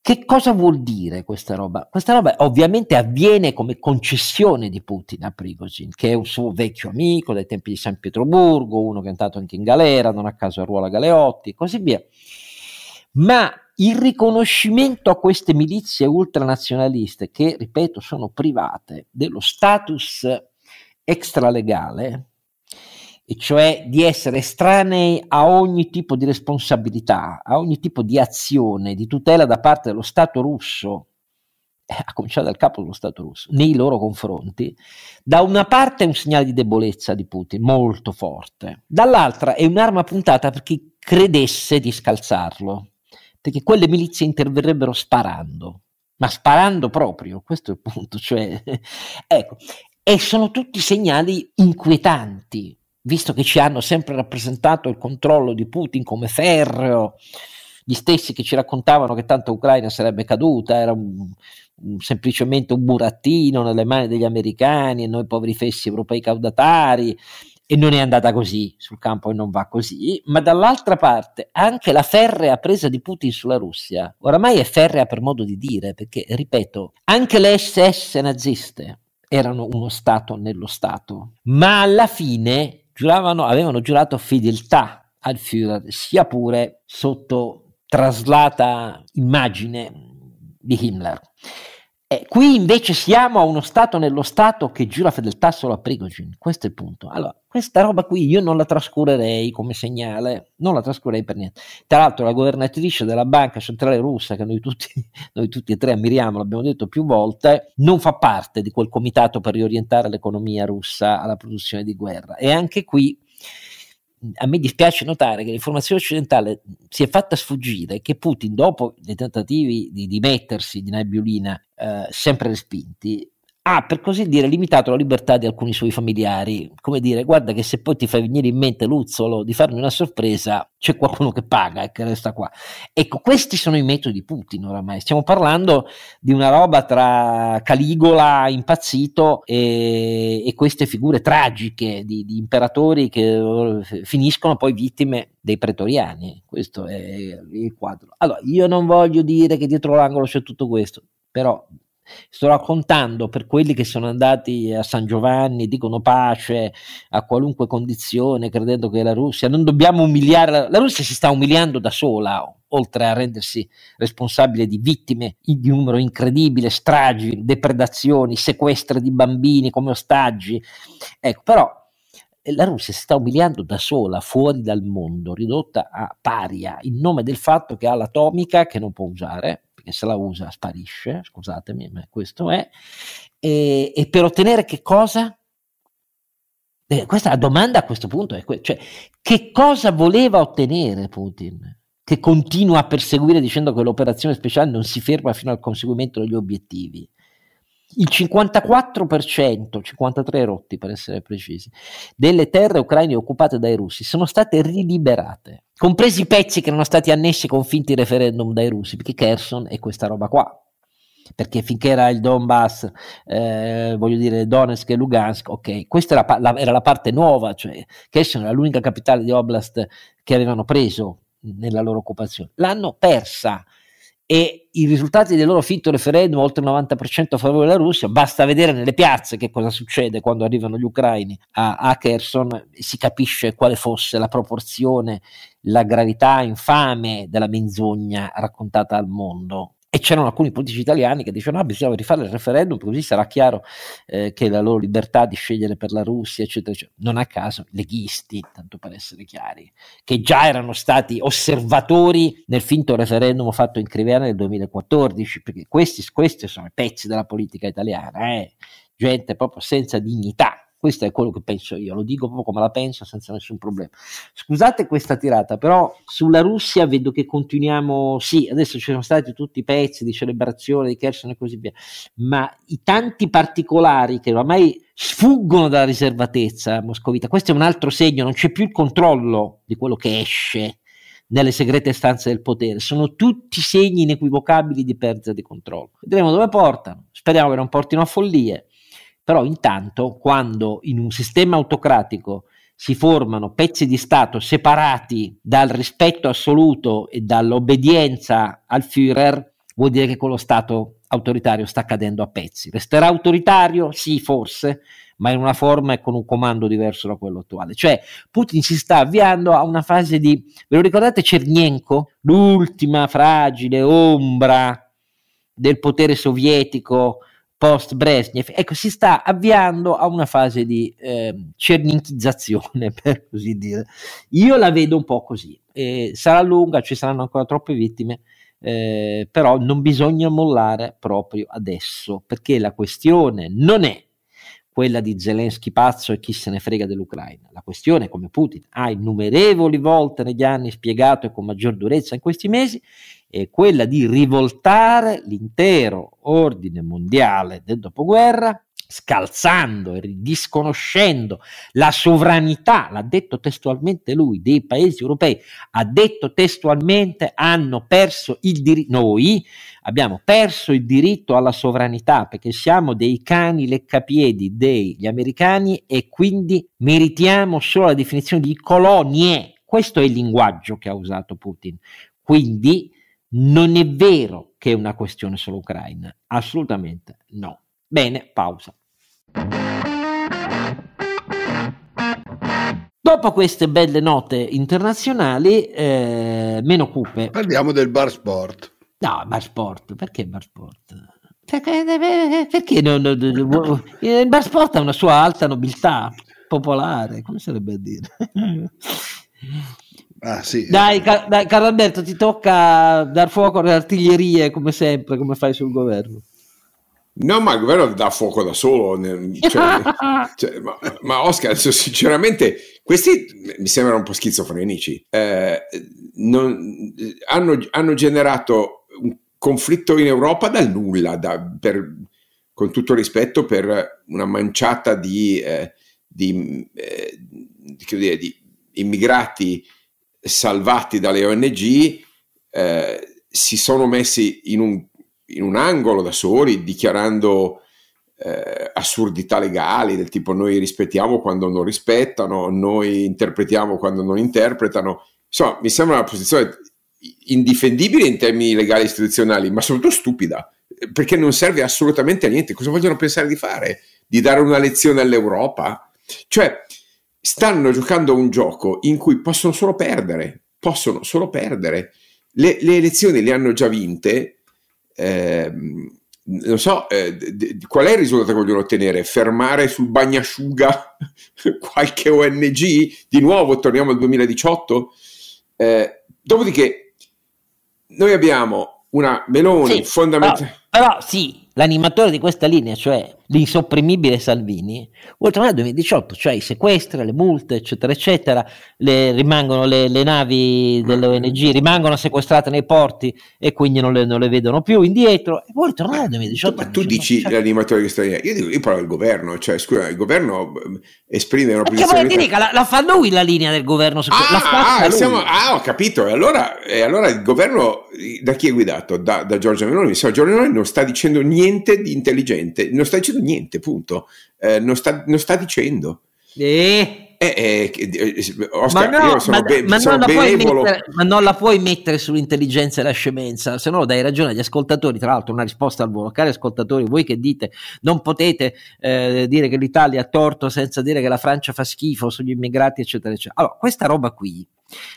Che cosa vuol dire questa roba? Questa roba ovviamente avviene come concessione di Putin a Prigozhin, che è un suo vecchio amico dai tempi di San Pietroburgo, uno che è andato anche in galera, non a caso a Ruola Galeotti e così via. Ma il riconoscimento a queste milizie ultranazionaliste, che ripeto sono private, dello status extralegale, e cioè di essere estranei a ogni tipo di responsabilità, a ogni tipo di azione, di tutela da parte dello Stato russo, eh, a cominciare dal capo dello Stato russo, nei loro confronti, da una parte è un segnale di debolezza di Putin molto forte, dall'altra è un'arma puntata per chi credesse di scalzarlo, perché quelle milizie interverrebbero sparando, ma sparando proprio, questo è il punto, cioè, ecco, e sono tutti segnali inquietanti visto che ci hanno sempre rappresentato il controllo di Putin come ferreo, gli stessi che ci raccontavano che tanto Ucraina sarebbe caduta, era un, un, semplicemente un burattino nelle mani degli americani e noi poveri fessi europei caudatari, e non è andata così sul campo e non va così, ma dall'altra parte anche la ferrea presa di Putin sulla Russia, oramai è ferrea per modo di dire, perché ripeto, anche le SS naziste erano uno Stato nello Stato, ma alla fine giuravano, avevano giurato fedeltà al Führer, sia pure sotto traslata immagine di Himmler. E qui invece siamo a uno Stato nello Stato che giura fedeltà solo a Prigozhin, questo è il punto. Allora, questa roba qui io non la trascurerei come segnale, non la trascurerei per niente. Tra l'altro la governatrice della banca centrale russa, che noi tutti, noi tutti e tre ammiriamo, l'abbiamo detto più volte, non fa parte di quel comitato per riorientare l'economia russa alla produzione di guerra. E anche qui a me dispiace notare che l'informazione occidentale si è fatta sfuggire che Putin, dopo i tentativi di dimettersi di Nabiulina, eh, sempre respinti, ha per così dire limitato la libertà di alcuni suoi familiari, come dire guarda che se poi ti fai venire in mente Luzzolo di farmi una sorpresa c'è qualcuno che paga e che resta qua. Ecco, questi sono i metodi di Putin oramai, stiamo parlando di una roba tra Caligola impazzito e, e queste figure tragiche di, di imperatori che eh, finiscono poi vittime dei pretoriani, questo è il quadro. Allora, io non voglio dire che dietro l'angolo c'è tutto questo, però Sto raccontando per quelli che sono andati a San Giovanni, dicono pace a qualunque condizione, credendo che la Russia non dobbiamo umiliare, la Russia si sta umiliando da sola, oltre a rendersi responsabile di vittime di numero incredibile, stragi, depredazioni, sequestri di bambini come ostaggi. Ecco, però eh, la Russia si sta umiliando da sola, fuori dal mondo, ridotta a paria, in nome del fatto che ha l'atomica che non può usare, perché se la usa sparisce, scusatemi, ma questo è, e, e per ottenere che cosa? Eh, questa la domanda a questo punto è que- cioè, che cosa voleva ottenere Putin? Che continua a perseguire dicendo che l'operazione speciale non si ferma fino al conseguimento degli obiettivi. il 54%, 53 rotti per essere precisi, delle terre ucraine occupate dai russi sono state riliberate, compresi i pezzi che erano stati annessi con finti referendum dai russi, perché Kherson è questa roba qua. Perché finché era il Donbass, eh, voglio dire Donetsk e Lugansk, ok, questa era la, era la parte nuova, cioè Kherson era l'unica capitale di Oblast che avevano preso nella loro occupazione. L'hanno persa e i risultati del loro finto referendum, oltre il 90% a favore della Russia, basta vedere nelle piazze che cosa succede quando arrivano gli ucraini a, a Kherson, si capisce quale fosse la proporzione, la gravità infame della menzogna raccontata al mondo e c'erano alcuni politici italiani che dicevano: ah, bisogna rifare il referendum, così sarà chiaro eh, che la loro libertà di scegliere per la Russia, eccetera, eccetera. Non a caso, leghisti, tanto per essere chiari, che già erano stati osservatori nel finto referendum fatto in Criviana nel 2014, perché questi, questi sono i pezzi della politica italiana, eh? gente proprio senza dignità questo è quello che penso io, lo dico proprio come la penso senza nessun problema. Scusate questa tirata, però sulla Russia vedo che continuiamo, sì, adesso ci sono stati tutti i pezzi di celebrazione di Kherson e così via, ma i tanti particolari che ormai sfuggono dalla riservatezza moscovita, questo è un altro segno, non c'è più il controllo di quello che esce nelle segrete stanze del potere. Sono tutti segni inequivocabili di perdita di controllo. Vedremo dove portano. Speriamo che non portino a follie. Però intanto quando in un sistema autocratico si formano pezzi di Stato separati dal rispetto assoluto e dall'obbedienza al Führer, vuol dire che quello Stato autoritario sta cadendo a pezzi. Resterà autoritario? Sì, forse, ma in una forma e con un comando diverso da quello attuale. Cioè, Putin si sta avviando a una fase di, ve lo ricordate Cernenko? L'ultima fragile ombra del potere sovietico post Brezhnev, ecco, si sta avviando a una fase di eh, cernichizzazione, per così dire. Io la vedo un po' così. Eh, sarà lunga, ci saranno ancora troppe vittime, eh, però non bisogna mollare proprio adesso, perché la questione non è quella di Zelensky pazzo e chi se ne frega dell'Ucraina. La questione, come Putin ha innumerevoli volte negli anni spiegato e con maggior durezza in questi mesi, è quella di rivoltare l'intero ordine mondiale del dopoguerra scalzando e disconoscendo la sovranità, l'ha detto testualmente lui, dei paesi europei, ha detto testualmente hanno perso il diritto, noi abbiamo perso il diritto alla sovranità perché siamo dei cani leccapiedi degli americani e quindi meritiamo solo la definizione di colonie. Questo è il linguaggio che ha usato Putin. Quindi non è vero che è una questione solo ucraina, assolutamente no. Bene, pausa. Dopo queste belle note internazionali, eh, meno cupe. Parliamo del bar sport. No, bar sport, perché bar sport? Perché, perché no, no, no, il bar sport ha una sua alta nobiltà popolare, come sarebbe a dire? Ah, sì. Dai, ca- dai, Carlo Alberto, ti tocca dar fuoco alle artiglierie come sempre, come fai sul governo. No, ma il governo dà fuoco da solo. Cioè, cioè, ma, ma, Oscar, sinceramente, questi mi sembrano un po' schizofrenici. Eh, non, hanno, hanno, generato un conflitto in Europa dal nulla, da, per, con tutto rispetto per una manciata di, eh, di, eh, di, di immigrati salvati dalle ONG, eh, si sono messi in un in un angolo da soli dichiarando eh, assurdità legali del tipo noi rispettiamo quando non rispettano, noi interpretiamo quando non interpretano. Insomma, mi sembra una posizione indifendibile in termini legali e istituzionali, ma soprattutto stupida, perché non serve assolutamente a niente. Cosa vogliono pensare di fare? Di dare una lezione all'Europa? Cioè, stanno giocando un gioco in cui possono solo perdere, possono solo perdere. Le, le elezioni le hanno già vinte, eh, non so, eh, d- qual è il risultato che vogliono ottenere? Fermare sul bagnasciuga qualche ONG? Di nuovo, torniamo al 2018? Eh, dopodiché, noi abbiamo una Meloni sì, fondamentale. Però, però, sì, l'animatore di questa linea, cioè l'insopprimibile Salvini, vuole tornare al 2018, cioè i sequestri, le multe, eccetera, eccetera, le, rimangono le, le navi delle ONG, rimangono sequestrate nei porti e quindi non le, non le vedono più indietro, e vuole tornare al 2018. Ma tu dici cioè, l'animatore questa linea, io, dico, io parlo del governo, cioè scusa, il governo eh, esprime una posizione... Perché dica, la, la fa lui la linea del governo, ah, ah, siamo, ah, ho capito, e allora, e allora, il governo da chi è guidato? Da, da Giorgia Meloni, Giorgia Meloni non sta dicendo niente di intelligente, non sta dicendo dicendo niente, punto. Eh, non, sta, non, sta, dicendo. Eh. Eh, eh, Oscar, ma, no, ma, be- ma, non mettere, ma, non la puoi mettere sull'intelligenza e la scemenza, se no dai ragione agli ascoltatori. Tra l'altro, una risposta al volo, cari ascoltatori, voi che dite non potete eh, dire che l'Italia ha torto senza dire che la Francia fa schifo sugli immigrati, eccetera, eccetera. Allora, questa roba qui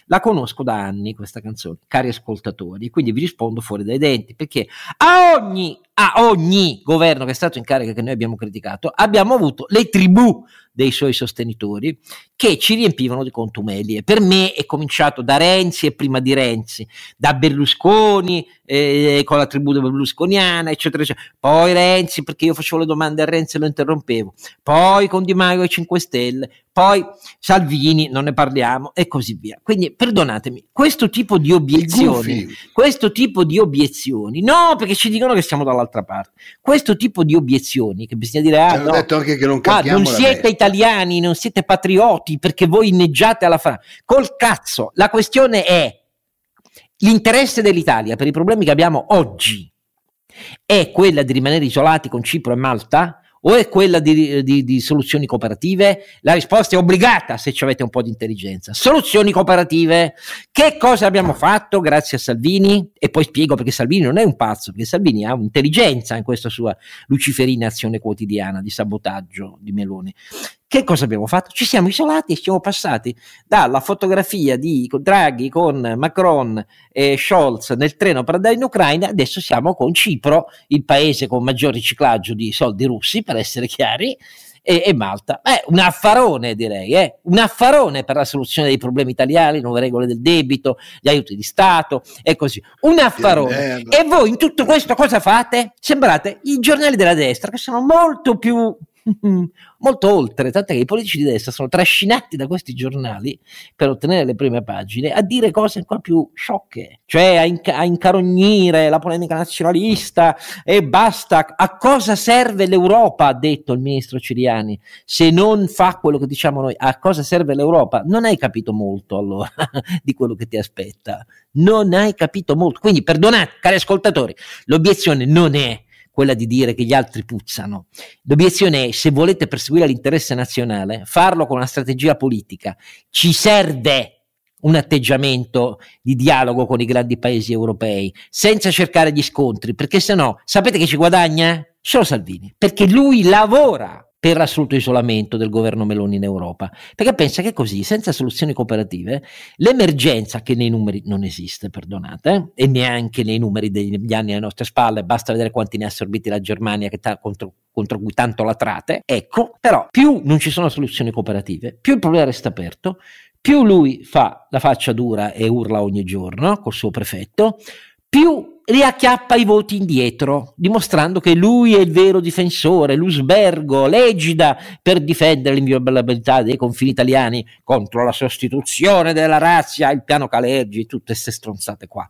la conosco da anni questa canzone, cari ascoltatori, quindi vi rispondo fuori dai denti, perché a ogni, a ogni governo che è stato in carica che noi abbiamo criticato, abbiamo avuto le tribù dei suoi sostenitori che ci riempivano di contumelie. Per me è cominciato da Renzi e prima di Renzi, da Berlusconi eh, con la tribù berlusconiana, eccetera, eccetera. Poi Renzi perché io facevo le domande a Renzi e lo interrompevo. Poi con Di Maio e 5 Stelle. Poi Salvini, non ne parliamo e così via. Quindi perdonatemi, questo tipo di obiezioni, questo tipo di obiezioni, no perché ci dicono che siamo dall'altra parte, questo tipo di obiezioni che bisogna dire, ah, no, detto anche che non, ah, non siete italiani, non siete patrioti perché voi inneggiate alla Francia. Col cazzo, la questione è l'interesse dell'Italia per i problemi che abbiamo oggi è quella di rimanere isolati con Cipro e Malta o è quella di, di, di, soluzioni cooperative? La risposta è obbligata se ci avete un po' di intelligenza. Soluzioni cooperative. Che cosa abbiamo fatto grazie a Salvini? E poi spiego perché Salvini non è un pazzo, perché Salvini ha un'intelligenza in questa sua luciferina azione quotidiana di sabotaggio di Meloni. Che cosa abbiamo fatto? Ci siamo isolati e siamo passati dalla fotografia di Draghi con Macron e Scholz nel treno per andare in Ucraina, adesso siamo con Cipro, il paese con maggior riciclaggio di soldi russi, per essere chiari, e, e Malta. È un affarone, direi, eh? un affarone per la soluzione dei problemi italiani, nuove regole del debito, gli aiuti di Stato e così. Un affarone. E voi in tutto questo cosa fate? Sembrate i giornali della destra che sono molto più molto oltre, tant'è che i politici di destra sono trascinati da questi giornali per ottenere le prime pagine a dire cose ancora più sciocche, cioè a, inca- a incarognire la polemica nazionalista e basta. A cosa serve l'Europa, ha detto il ministro Ciriani, se non fa quello che diciamo noi? A cosa serve l'Europa? Non hai capito molto allora di quello che ti aspetta, non hai capito molto. Quindi perdonate, cari ascoltatori, l'obiezione non è quella di dire che gli altri puzzano. L'obiezione è se volete perseguire l'interesse nazionale, farlo con una strategia politica. Ci serve un atteggiamento di dialogo con i grandi paesi europei, senza cercare gli scontri, perché se no, sapete che ci guadagna? Solo Salvini, perché lui lavora per l'assoluto isolamento del governo Meloni in Europa, perché pensa che così, senza soluzioni cooperative, l'emergenza che nei numeri non esiste, perdonate, e neanche nei numeri degli anni alle nostre spalle, basta vedere quanti ne ha assorbiti la Germania che ta- contro, contro cui tanto latrate, ecco, però più non ci sono soluzioni cooperative, più il problema resta aperto, più lui fa la faccia dura e urla ogni giorno col suo prefetto, più riacchiappa i voti indietro, dimostrando che lui è il vero difensore, l'usbergo, l'egida per difendere l'inviolabilità dei confini italiani contro la sostituzione della razza, il piano Calergi, tutte queste stronzate qua.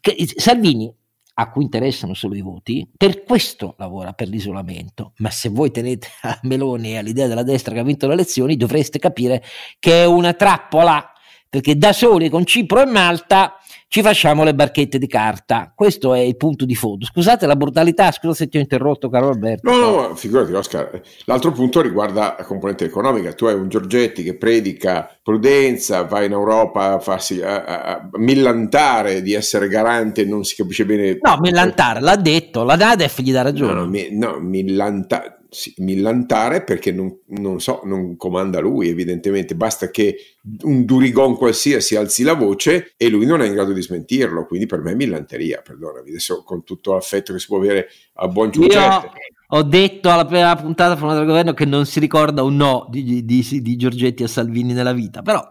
Che, Salvini, a cui interessano solo i voti, per questo lavora per l'isolamento. Ma se voi tenete a Meloni e all'idea della destra che ha vinto le elezioni, dovreste capire che è una trappola, perché da soli con Cipro e Malta ci facciamo le barchette di carta. Questo è il punto di fondo. Scusate la brutalità, scusa se ti ho interrotto, caro Alberto. No, no, figurati, Oscar. L'altro punto riguarda la componente economica. Tu hai un Giorgetti che predica prudenza, va in Europa a farsi a, a, a millantare di essere garante, non si capisce bene. No, millantare, l'ha detto, la Nadef gli dà ragione. No, no, mi, no millantare sì, millantare perché non, non, so, non comanda lui evidentemente, basta che un Durigon qualsiasi alzi la voce e lui non è in grado di smentirlo, quindi per me è millanteria, perdonami, adesso con tutto l'affetto che si può avere a buon Giorgetti. Ho detto alla prima puntata formata del governo che non si ricorda un no di, di, di, di Giorgetti a Salvini nella vita, però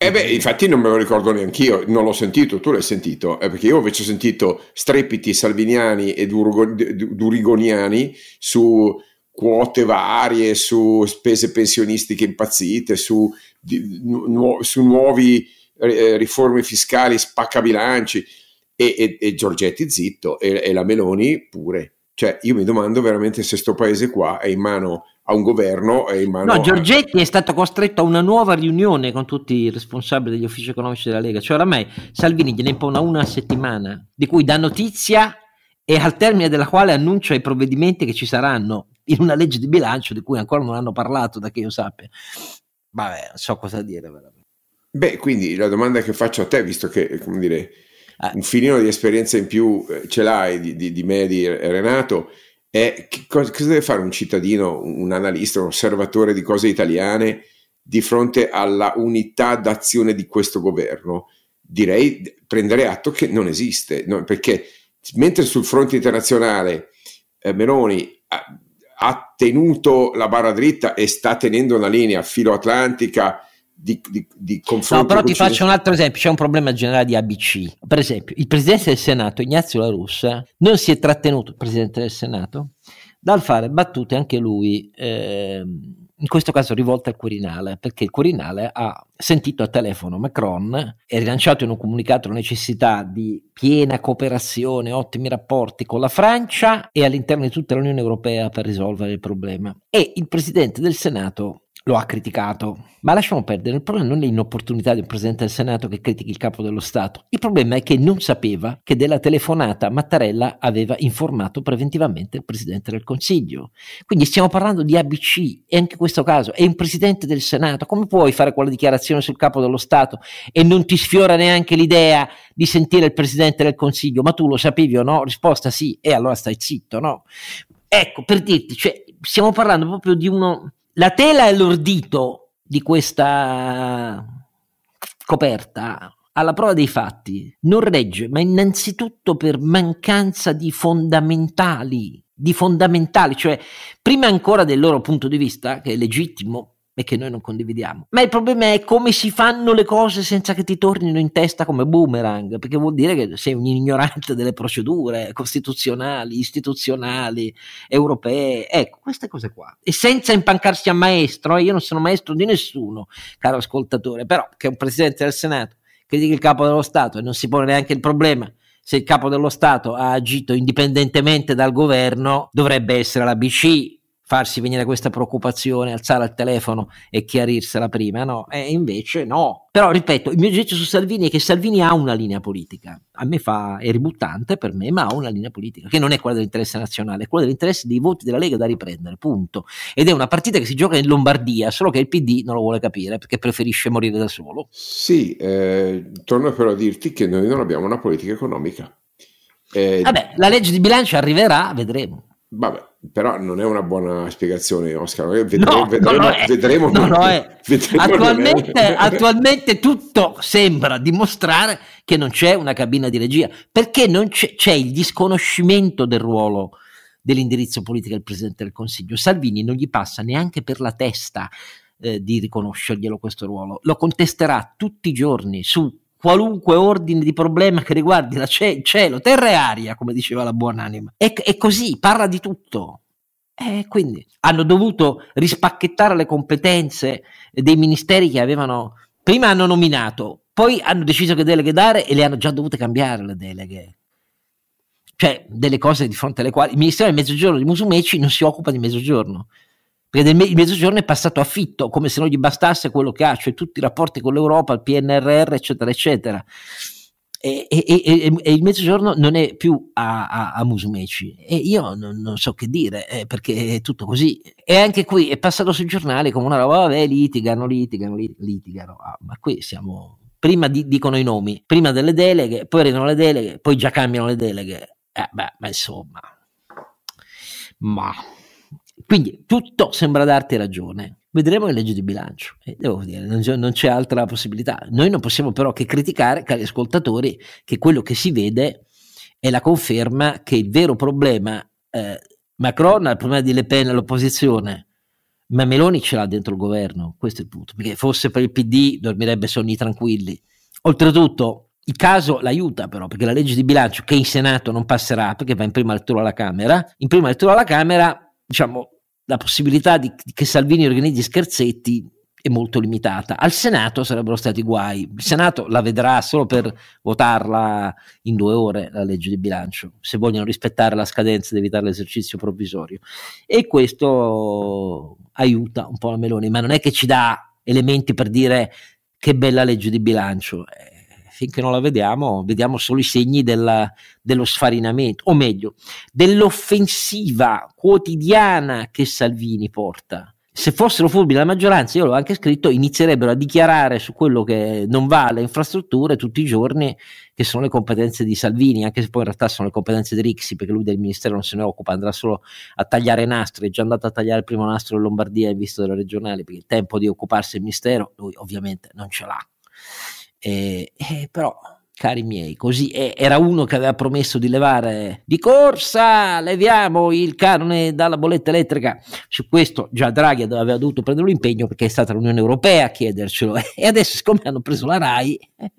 Eh beh, infatti non me lo ricordo neanche io, non l'ho sentito, tu l'hai sentito, eh, perché io invece ho sentito strepiti salviniani e durigoniani su quote varie, su spese pensionistiche impazzite, su, di, nu, su nuovi eh, riforme fiscali spaccabilanci e, e, e Giorgetti zitto e, e la Meloni pure. Cioè, io mi domando veramente se sto paese qua è in mano a un governo e in mano No, Giorgetti a... è stato costretto a una nuova riunione con tutti i responsabili degli uffici economici della Lega. Cioè, oramai Salvini gliene impone una settimana, di cui dà notizia e al termine della quale annuncia i provvedimenti che ci saranno in una legge di bilancio di cui ancora non hanno parlato, da che io sappia. Vabbè, non so cosa dire veramente. Beh, quindi la domanda che faccio a te, visto che, come dire, ah. un filino di esperienza in più eh, ce l'hai di, di, di me, di Renato, è cosa, cosa, deve fare un cittadino, un analista, un osservatore di cose italiane di fronte alla unità d'azione di questo governo? Direi prendere atto che non esiste, no? perché mentre sul fronte internazionale eh, Meloni ha, ha, tenuto la barra dritta e sta tenendo una linea filo atlantica di, di, di confronto. No, però ti faccio un altro esempio: c'è un problema generale di ABC. Per esempio, il presidente del Senato, Ignazio La Russa, non si è trattenuto, presidente del Senato, dal fare battute anche lui. Eh, in questo caso rivolte al Quirinale, perché il Quirinale ha sentito a telefono Macron e rilanciato in un comunicato la necessità di piena cooperazione, ottimi rapporti con la Francia e all'interno di tutta l'Unione Europea per risolvere il problema. E il Presidente del Senato lo ha criticato. Ma lasciamo perdere, il problema non è l'inopportunità di un Presidente del Senato che critichi il capo dello Stato, il problema è che non sapeva che della telefonata Mattarella aveva informato preventivamente il Presidente del Consiglio. Quindi stiamo parlando di ABC e anche in questo caso è un Presidente del Senato, come puoi fare quella dichiarazione sul capo dello Stato e non ti sfiora neanche l'idea di sentire il Presidente del Consiglio? Ma tu lo sapevi o no? Risposta sì, e allora stai zitto, no? Ecco, per dirti, cioè, stiamo parlando proprio di uno la tela e l'ordito di questa coperta alla prova dei fatti non regge, ma innanzitutto per mancanza di fondamentali, di fondamentali, cioè prima ancora del loro punto di vista, che è legittimo, e che noi non condividiamo. Ma il problema è come si fanno le cose senza che ti tornino in testa come boomerang, perché vuol dire che sei un ignorante delle procedure costituzionali, istituzionali, europee, ecco, queste cose qua. E senza impancarsi a maestro, eh, io non sono maestro di nessuno, caro ascoltatore, però che un presidente del Senato critica il capo dello Stato e non si pone neanche il problema se il capo dello Stato ha agito indipendentemente dal governo, dovrebbe essere la BC farsi venire questa preoccupazione, alzare il telefono e chiarirsela prima, no? E invece no. Però ripeto, il mio giudizio su Salvini è che Salvini ha una linea politica. A me fa, è ributtante per me, ma ha una linea politica, che non è quella dell'interesse nazionale, è quella dell'interesse dei voti della Lega da riprendere, punto. Ed è una partita che si gioca in Lombardia, solo che il PD non lo vuole capire perché preferisce morire da solo. Sì, eh, torno però a dirti che noi non abbiamo una politica economica. Eh, Vabbè, la legge di bilancio arriverà, vedremo. Vabbè, però non è una buona spiegazione, Oscar. Vedremo, no, vedremo, vedremo, no, no, vedremo attualmente, attualmente, tutto sembra dimostrare che non c'è una cabina di regia perché non c'è, c'è il disconoscimento del ruolo dell'indirizzo politico del Presidente del Consiglio. Salvini non gli passa neanche per la testa eh, di riconoscerglielo questo ruolo, lo contesterà tutti i giorni su qualunque ordine di problema che riguardi la ce- cielo, terra e aria, come diceva la buonanima. E, e così parla di tutto. E quindi hanno dovuto rispacchettare le competenze dei ministeri che avevano prima hanno nominato, poi hanno deciso che deleghe dare e le hanno già dovute cambiare le deleghe. Cioè, delle cose di fronte alle quali il Ministero del Mezzogiorno di Musumeci non si occupa di Mezzogiorno perché il mezzogiorno è passato a fitto, come se non gli bastasse quello che ha, cioè tutti i rapporti con l'Europa, il PNRR, eccetera, eccetera. E, e, e, e il mezzogiorno non è più a, a, a Musumeci. E io non, non, so che dire eh, perché è tutto così. E anche qui è passato sui giornali come una roba vabbè litigano litigano litigano. Ah, ma qui siamo prima di, dicono i nomi prima delle deleghe poi arrivano le deleghe poi già cambiano le deleghe. Eh, beh, ma insomma. Ma quindi tutto sembra darti ragione. Vedremo le leggi di bilancio. E devo dire, non c'è, non c'è, altra possibilità. Noi non possiamo però che criticare, cari ascoltatori, che quello che si vede è la conferma che il vero problema, eh, Macron ha il problema di Le Pen all'opposizione, ma Meloni ce l'ha dentro il governo, questo è il punto, perché fosse per il PD dormirebbe sonni tranquilli. Oltretutto, il caso l'aiuta però, perché la legge di bilancio che in Senato non passerà, perché va in prima lettura alla Camera, in prima lettura alla Camera, diciamo, la possibilità di, che Salvini organizzi scherzetti è molto limitata. Al Senato sarebbero stati guai. Il Senato la vedrà solo per votarla in due ore, la legge di bilancio, se vogliono rispettare la scadenza ed evitare l'esercizio provvisorio. E questo aiuta un po' la Meloni, ma non è che ci dà elementi per dire che bella legge di bilancio. Eh, finché non la vediamo, vediamo solo i segni della, dello sfarinamento, o meglio, dell'offensiva quotidiana che Salvini porta se fossero furbi la maggioranza, io l'ho anche scritto, inizierebbero a dichiarare su quello che non va alle infrastrutture tutti i giorni, che sono le competenze di Salvini, anche se poi in realtà sono le competenze di Rixi, perché lui del Ministero non se ne occupa, andrà solo a tagliare nastri, è già andato a tagliare il primo nastro in Lombardia in vista delle regionali, perché il tempo di occuparsi del Ministero lui ovviamente non ce l'ha. E, e però cari miei, così era uno che aveva promesso di levare di corsa, leviamo il canone dalla bolletta elettrica. Su questo già Draghi aveva dovuto prendere un impegno perché è stata l'Unione Europea a chiedercelo e adesso siccome hanno preso la RAI eh,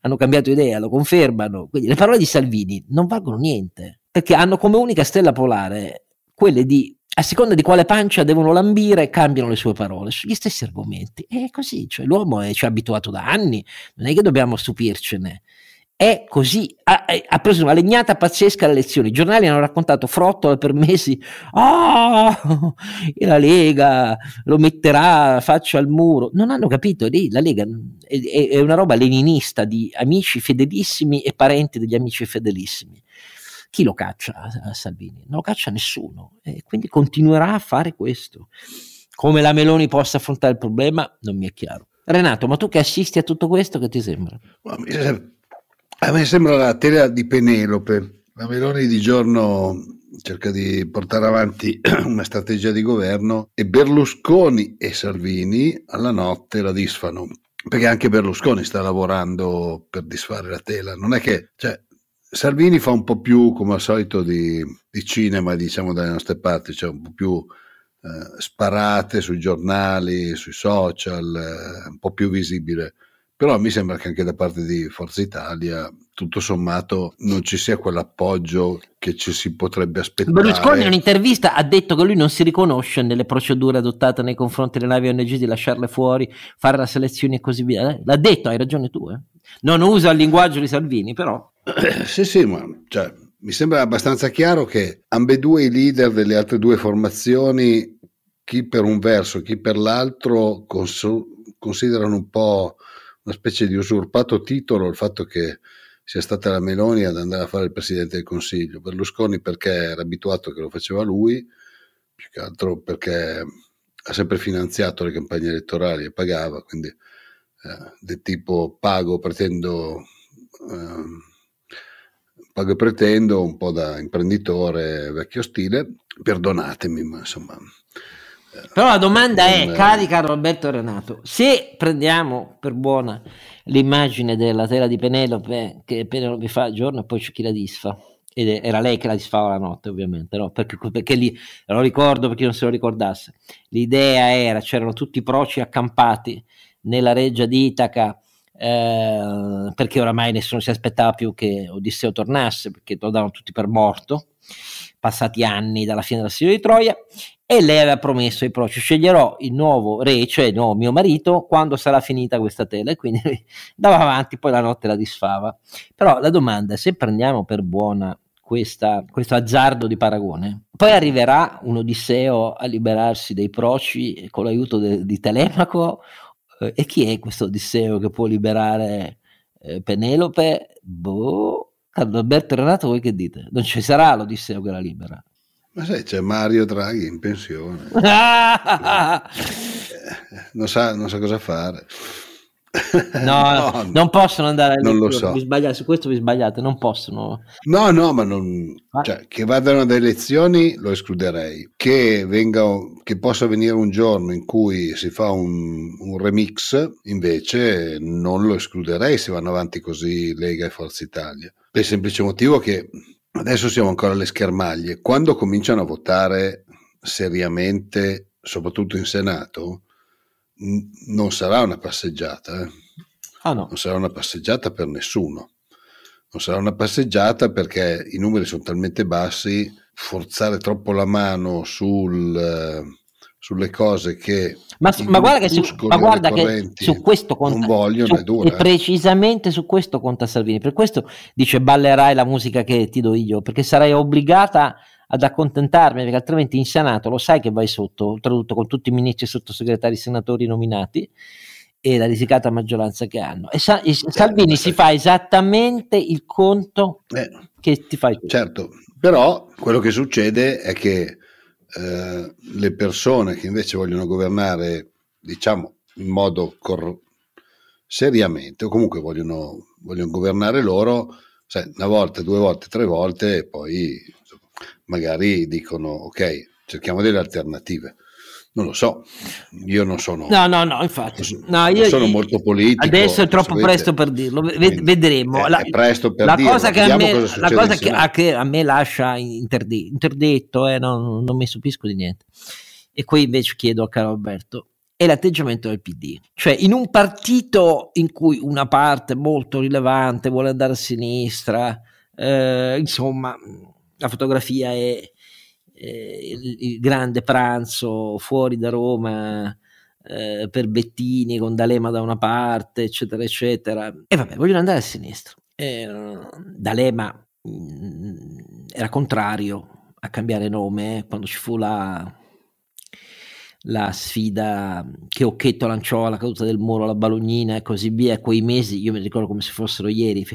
hanno cambiato idea, lo confermano. Quindi le parole di Salvini non valgono niente perché hanno come unica stella polare quelle di a seconda di quale pancia devono lambire, cambiano le sue parole sugli stessi argomenti. È così, cioè l'uomo è, ci ha abituato da anni, non è che dobbiamo stupircene. È così, ha, ha, preso una legnata pazzesca alle elezioni. I giornali hanno raccontato frottole per mesi. Oh, la Lega lo metterà faccia al muro. Non hanno capito, la Lega è, è una roba leninista di amici fedelissimi e parenti degli amici fedelissimi chi lo caccia a Salvini? Non lo caccia nessuno e quindi continuerà a fare questo. Come la Meloni possa affrontare il problema non mi è chiaro. Renato, ma tu che assisti a tutto questo, che ti sembra? A me sembra la tela di Penelope. La Meloni di giorno cerca di portare avanti una strategia di governo e Berlusconi e Salvini alla notte la disfano. Perché anche Berlusconi sta lavorando per disfare la tela. Non è che, cioè, Salvini fa un po' più, come al solito, di, di cinema, diciamo, dalle nostre parti, cioè un po' più eh, sparate sui giornali, sui social, eh, un po' più visibile. Però mi sembra che anche da parte di Forza Italia, tutto sommato, non ci sia quell'appoggio che ci si potrebbe aspettare. Berlusconi in un'intervista ha detto che lui non si riconosce nelle procedure adottate nei confronti delle navi ONG di lasciarle fuori, fare la selezione e così via. L'ha detto, hai ragione tu. Eh? Non usa il linguaggio di Salvini, però. sì, sì, ma cioè, mi sembra abbastanza chiaro che ambedue i leader delle altre due formazioni, chi per un verso, chi per l'altro, cons- considerano un po' una specie di usurpato titolo il fatto che sia stata la Meloni ad andare a fare il Presidente del Consiglio. Berlusconi perché era abituato che lo faceva lui, più che altro perché ha sempre finanziato le campagne elettorali e pagava, quindi eh, del tipo pago, pretendo... Eh, pago e pretendo un po' da imprenditore vecchio stile, perdonatemi, ma insomma... Però la domanda è, non... cari caro Alberto Renato, se prendiamo per buona l'immagine della tela di Penelope, che Penelope fa il giorno e poi c'è chi la disfa, ed era lei che la disfava la notte ovviamente, no? perché, perché lì, lo ricordo per chi non se lo ricordasse, l'idea era, c'erano tutti i proci accampati nella reggia di Itaca, eh, perché oramai nessuno si aspettava più che Odisseo tornasse, perché lo davano tutti per morto, passati anni dalla fine della Siria di Troia, e lei aveva promesso ai proci, sceglierò il nuovo re, cioè il nuovo mio marito, quando sarà finita questa tela, e quindi andava avanti, poi la notte la disfava. Però la domanda è, se prendiamo per buona questa, questo azzardo di paragone. Poi arriverà un Odisseo a liberarsi dei proci con l'aiuto de, di Telemaco eh, e chi è questo Odisseo che può liberare eh, Penelope? Boh, Alberto Renato, voi che dite? Non ci sarà l'Odisseo che la libera. Ma sai, c'è Mario Draghi in pensione. Eh, non, sa, non sa cosa fare. No, no, non possono andare a non lo so. su questo vi sbagliate, non possono. No, no, ma non, ah. cioè, che vadano ad elezioni lo escluderei. Che, venga, che possa venire un giorno in cui si fa un, un remix, invece non lo escluderei se vanno avanti così Lega e Forza Italia. Per il semplice motivo che adesso siamo ancora alle schermaglie. Quando cominciano a votare seriamente soprattutto in Senato, non sarà una passeggiata. Eh. Ah, no. Non sarà una passeggiata per nessuno. Non sarà una passeggiata perché i numeri sono talmente bassi, forzare troppo la mano sul, sulle cose che ma, ma guarda, che su, ma guarda che su, questo conta, non vogliono su, dura, e precisamente su questo conta Salvini per questo dice ballerai la musica che ti do io perché sarai obbligata ad accontentarmi perché altrimenti in Senato lo sai che vai sotto oltretutto con tutti i ministri e sottosegretari senatori nominati e la risicata maggioranza che hanno. E, Sa- e Salvini eh, si fa esattamente il conto eh, che ti fai tu. Certo, però quello che succede è che eh, le persone che invece vogliono governare, diciamo, in modo cor- seriamente, o comunque vogliono, vogliono governare loro, sai, una volta, due volte, tre volte, e poi magari dicono, ok, cerchiamo delle alternative. Non lo so, io non sono. No, no, no, infatti. No, io, sono molto politico. Adesso è troppo presto per dirlo, vedremo. È, la, è presto per la dirlo. cosa, che a, me, la cosa che, a, che a, me lascia interdetto, interdetto eh, non, non mi stupisco di niente. E qui invece chiedo a caro Alberto, è l'atteggiamento del PD. Cioè, in un partito in cui una parte molto rilevante vuole andare a sinistra, eh, insomma, la fotografia è eh, il, il, grande pranzo fuori da Roma eh, per Bettini con D'Alema da una parte, eccetera, eccetera. E vabbè, vogliono andare a sinistra. E, D'Alema mh, mm, era contrario a cambiare nome quando ci fu la la sfida che Occhetto lanciò alla caduta del muro, alla Balognina e così via, quei mesi, io mi ricordo come se fossero ieri,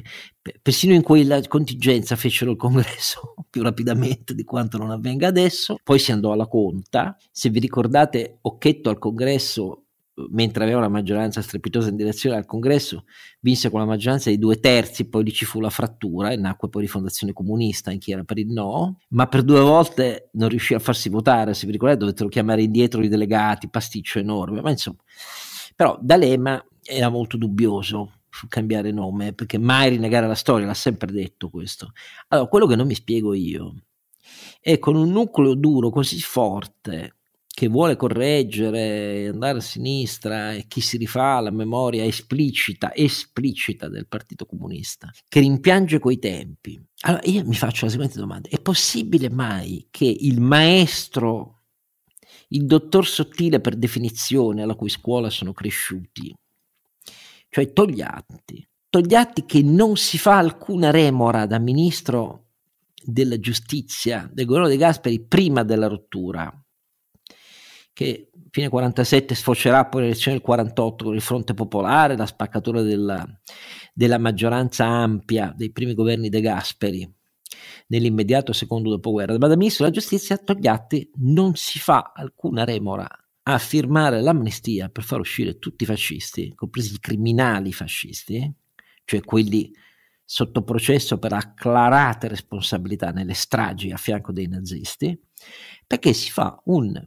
persino in quella contingenza fecero il congresso più rapidamente di quanto non avvenga adesso, poi si andò alla conta, se vi ricordate Occhetto al congresso mentre aveva una maggioranza strepitosa in direzione al congresso, vinse con la maggioranza di due terzi, poi lì ci fu la frattura e nacque poi rifondazione comunista in chi era per il no, ma per due volte non riuscì a farsi votare, se vi ricordate dovettero chiamare indietro i delegati, pasticcio enorme, ma insomma, però D'Alema era molto dubbioso sul cambiare nome, perché mai rinnegare la storia, l'ha sempre detto questo. Allora, quello che non mi spiego io è con un nucleo duro così forte che vuole correggere, andare a sinistra e chi si rifà alla memoria esplicita, esplicita del Partito Comunista, che rimpiange quei tempi. Allora io mi faccio la seguente domanda, è possibile mai che il maestro, il dottor sottile per definizione alla cui scuola sono cresciuti, cioè Togliatti, Togliatti che non si fa alcuna remora da ministro della giustizia del governo De Gasperi prima della rottura, che fine 47 sfocerà poi l'elezione del 48 con il fronte popolare, la spaccatura della, della maggioranza ampia dei primi governi De Gasperi nell'immediato secondo dopoguerra. Ma da ministro della giustizia Togliatti non si fa alcuna remora a firmare l'amnistia per far uscire tutti i fascisti, compresi i criminali fascisti, cioè quelli sotto processo per acclarate responsabilità nelle stragi a fianco dei nazisti, perché si fa un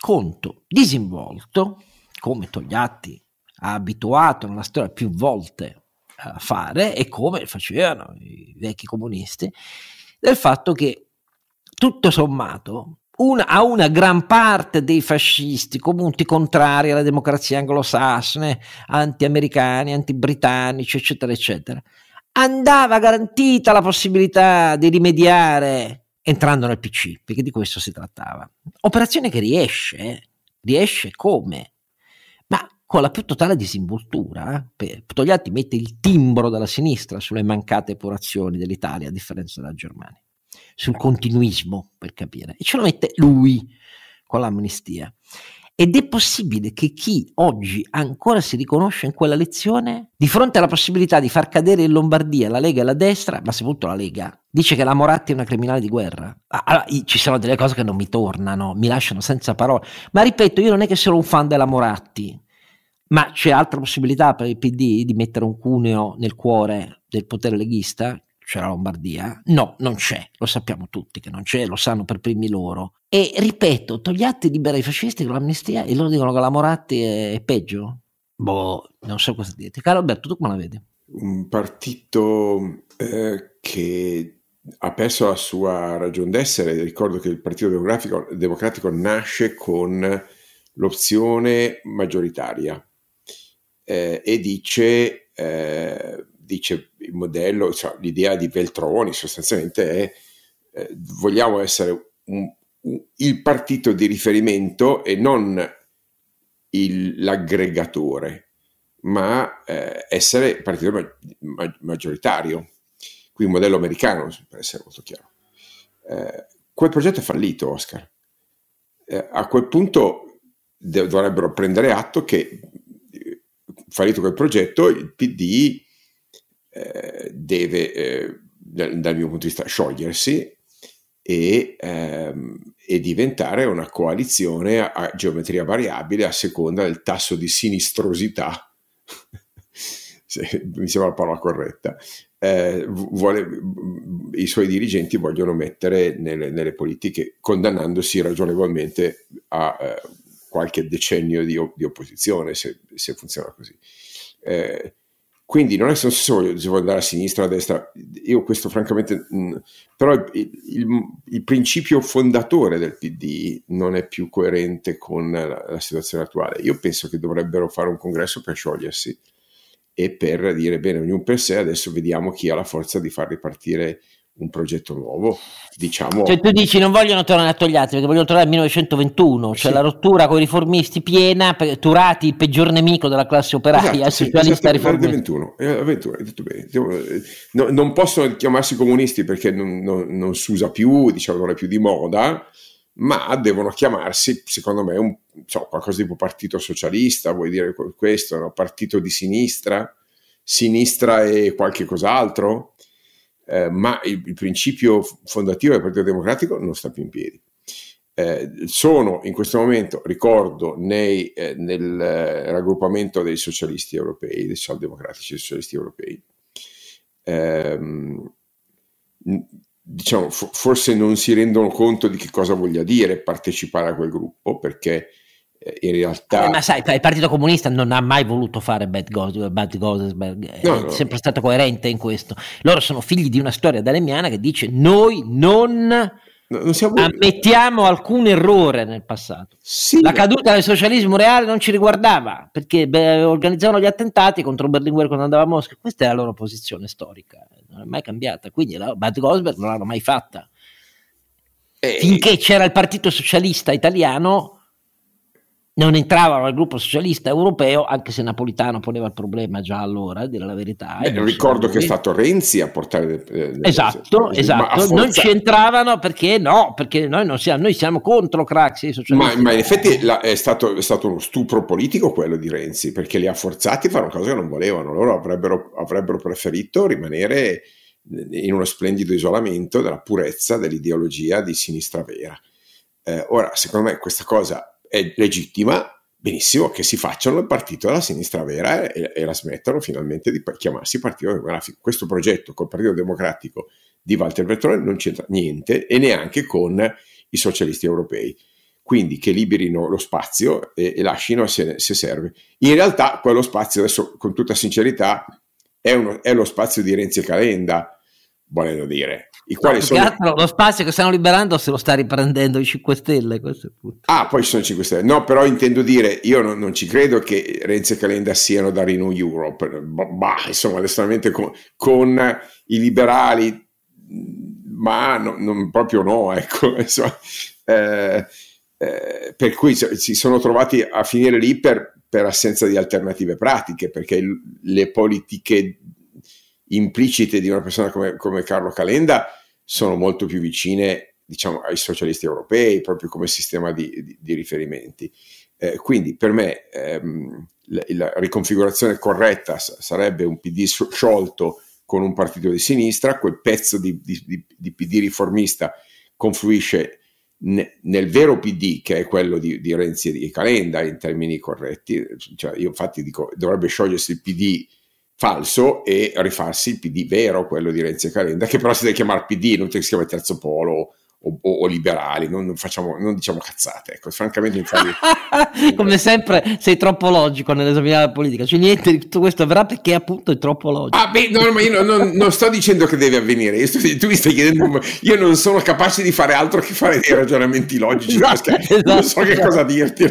conto disinvolto, come Togliatti ha abituato nella storia più volte a fare e come facevano i vecchi comunisti, del fatto che tutto sommato una, a una gran parte dei fascisti, comunque contrari alla democrazia anglosassone, anti-americani, anti-britannici, eccetera, eccetera, andava garantita la possibilità di rimediare entrando nel PC, perché di questo si trattava. Operazione che riesce, eh? riesce come? Ma con la più totale disinvoltura. Togliatti mette il timbro della sinistra sulle mancate epurazioni dell'Italia, a differenza della Germania, sul continuismo, per capire, e ce lo mette lui con l'amnistia. Ed è possibile che chi oggi ancora si riconosce in quella lezione, di fronte alla possibilità di far cadere in Lombardia la Lega e la destra, ma soprattutto la Lega, dice che la Moratti è una criminale di guerra. Allora, ci sono delle cose che non mi tornano, mi lasciano senza parole. Ma ripeto, io non è che sono un fan della Moratti, ma c'è altra possibilità per il PD di mettere un cuneo nel cuore del potere leghista? C'è la Lombardia? No, non c'è, lo sappiamo tutti che non c'è, lo sanno per primi loro. E ripeto, Togliatti libera i fascisti con l'amnistia e loro dicono che la Moratti è peggio? Boh, non so cosa dirti. Caro Alberto, tu come la vedi? Un partito eh, che ha perso la sua ragione d'essere. Ricordo che il Partito Democratico, Democratico nasce con l'opzione maggioritaria eh, e dice, eh, dice il modello, cioè, l'idea di Veltroni sostanzialmente è eh, vogliamo essere un, un, il partito di riferimento e non il, l'aggregatore, ma eh, essere partito ma, ma, maggioritario. Qui un modello americano, per essere molto chiaro. Eh, quel progetto è fallito, Oscar. Eh, a quel punto dovrebbero prendere atto che fallito quel progetto il PD eh, deve, eh, dal, dal, mio punto di vista, sciogliersi e, ehm, e, diventare una coalizione a geometria variabile a seconda del tasso di sinistrosità, mi sembra la parola corretta, eh, vuole, i suoi dirigenti vogliono mettere nelle, nelle politiche, condannandosi ragionevolmente a eh, qualche decennio di, di opposizione, se, se, funziona così. Eh, quindi non è se voglio, se voglio andare a sinistra o a destra, io questo francamente, mh, mm, però il, il, il, principio fondatore del PD non è più coerente con la, la, situazione attuale. Io penso che dovrebbero fare un congresso per sciogliersi e per dire bene, ognuno per sé, adesso vediamo chi ha la forza di far ripartire un progetto nuovo, diciamo. Cioè tu dici non vogliono tornare a Togliatti perché vogliono tornare al 1921, cioè sì. la rottura con i riformisti piena, Turati il peggior nemico della classe operaia, esatto, socialista sì, esatto, riformista. 21, eh, 21, hai detto bene. No, non possono chiamarsi comunisti perché non, non, non, si usa più, diciamo non è più di moda, ma devono chiamarsi, secondo me, un, so, qualcosa tipo partito socialista, vuoi dire questo, no? partito di sinistra, sinistra e qualche cos'altro eh, ma il, il, principio fondativo del Partito Democratico non sta più in piedi. Eh, sono in questo momento, ricordo, nei, eh, nel eh, raggruppamento dei socialisti europei, dei socialdemocratici socialisti europei. Ehm, diciamo, forse non si rendono conto di che cosa voglia dire partecipare a quel gruppo, perché eh, in realtà... Eh, ma sai, il Partito Comunista non ha mai voluto fare Bad Gosens, Bad è no, no. sempre stato coerente in questo. Loro sono figli di una storia dalemiana che dice noi non, non ammettiamo alcun errore nel passato. Sì, La caduta del socialismo reale non ci riguardava perché beh, organizzavano gli attentati contro Berlinguer quando andava a Mosca. Questa è la loro posizione storica, non è mai cambiata. Quindi la Bad Gosberg non l'hanno mai fatta. E... Finché c'era il Partito Socialista Italiano non entravano al gruppo socialista europeo, anche se Napolitano poneva il problema già allora, a dire la verità. Beh, ricordo che è stato Renzi a portare... Eh, esatto, esatto. Forza... non ci entravano perché no, perché noi, non siamo, noi siamo contro Craxi. Ma, ma, in effetti la, è, stato, è, stato, uno stupro politico quello di Renzi, perché li ha forzati a fare una cosa che non volevano. Loro avrebbero, avrebbero preferito rimanere in uno splendido isolamento della purezza dell'ideologia di sinistra vera. Eh, ora, secondo me questa cosa è legittima, benissimo, che si facciano il partito della sinistra vera e, e la smettano finalmente di chiamarsi Partito Democratico. Questo progetto col Partito Democratico di Walter Bertone non c'entra niente e neanche con i socialisti europei. Quindi che liberino lo spazio e, e lasciano se, se, serve. In realtà quello spazio, adesso con tutta sincerità, è, uno, è lo spazio di Renzi e Calenda, volendo dire i quali no, sono... Altro, lo spazio che stanno liberando se lo sta riprendendo i 5 Stelle. Ah, poi ci sono i 5 Stelle. No, però intendo dire, io non, non ci credo che Renzi e Calenda siano da Renew Europe. Bah, insomma, onestamente con, con i liberali, ma no, non, proprio no, ecco. Insomma, eh, eh, per cui si sono trovati a finire lì per, per assenza di alternative pratiche, perché le politiche implicite di una persona come, come Carlo Calenda sono molto più vicine diciamo, ai socialisti europei, proprio come sistema di, di, di riferimenti. Eh, quindi per me ehm, la, la, riconfigurazione corretta sarebbe un PD sciolto con un partito di sinistra, quel pezzo di, di PD riformista confluisce ne, nel vero PD che è quello di, Renzi e di Calenda in termini corretti, cioè io infatti dico dovrebbe sciogliersi il PD falso e rifarsi il PD vero, quello di Renzi e Calenda, che però si deve chiamare PD, non si chiama Terzo Polo o, o, liberali, non, non, facciamo, non diciamo cazzate, ecco, francamente infatti, come sempre sei troppo logico nell'esaminare la politica, cioè niente di tutto questo avverrà perché appunto è troppo logico. Ah beh, no, ma io non, non, sto dicendo che deve avvenire, sto, tu mi stai chiedendo, io non sono capace di fare altro che fare dei ragionamenti logici, esatto, non so che cosa dirti.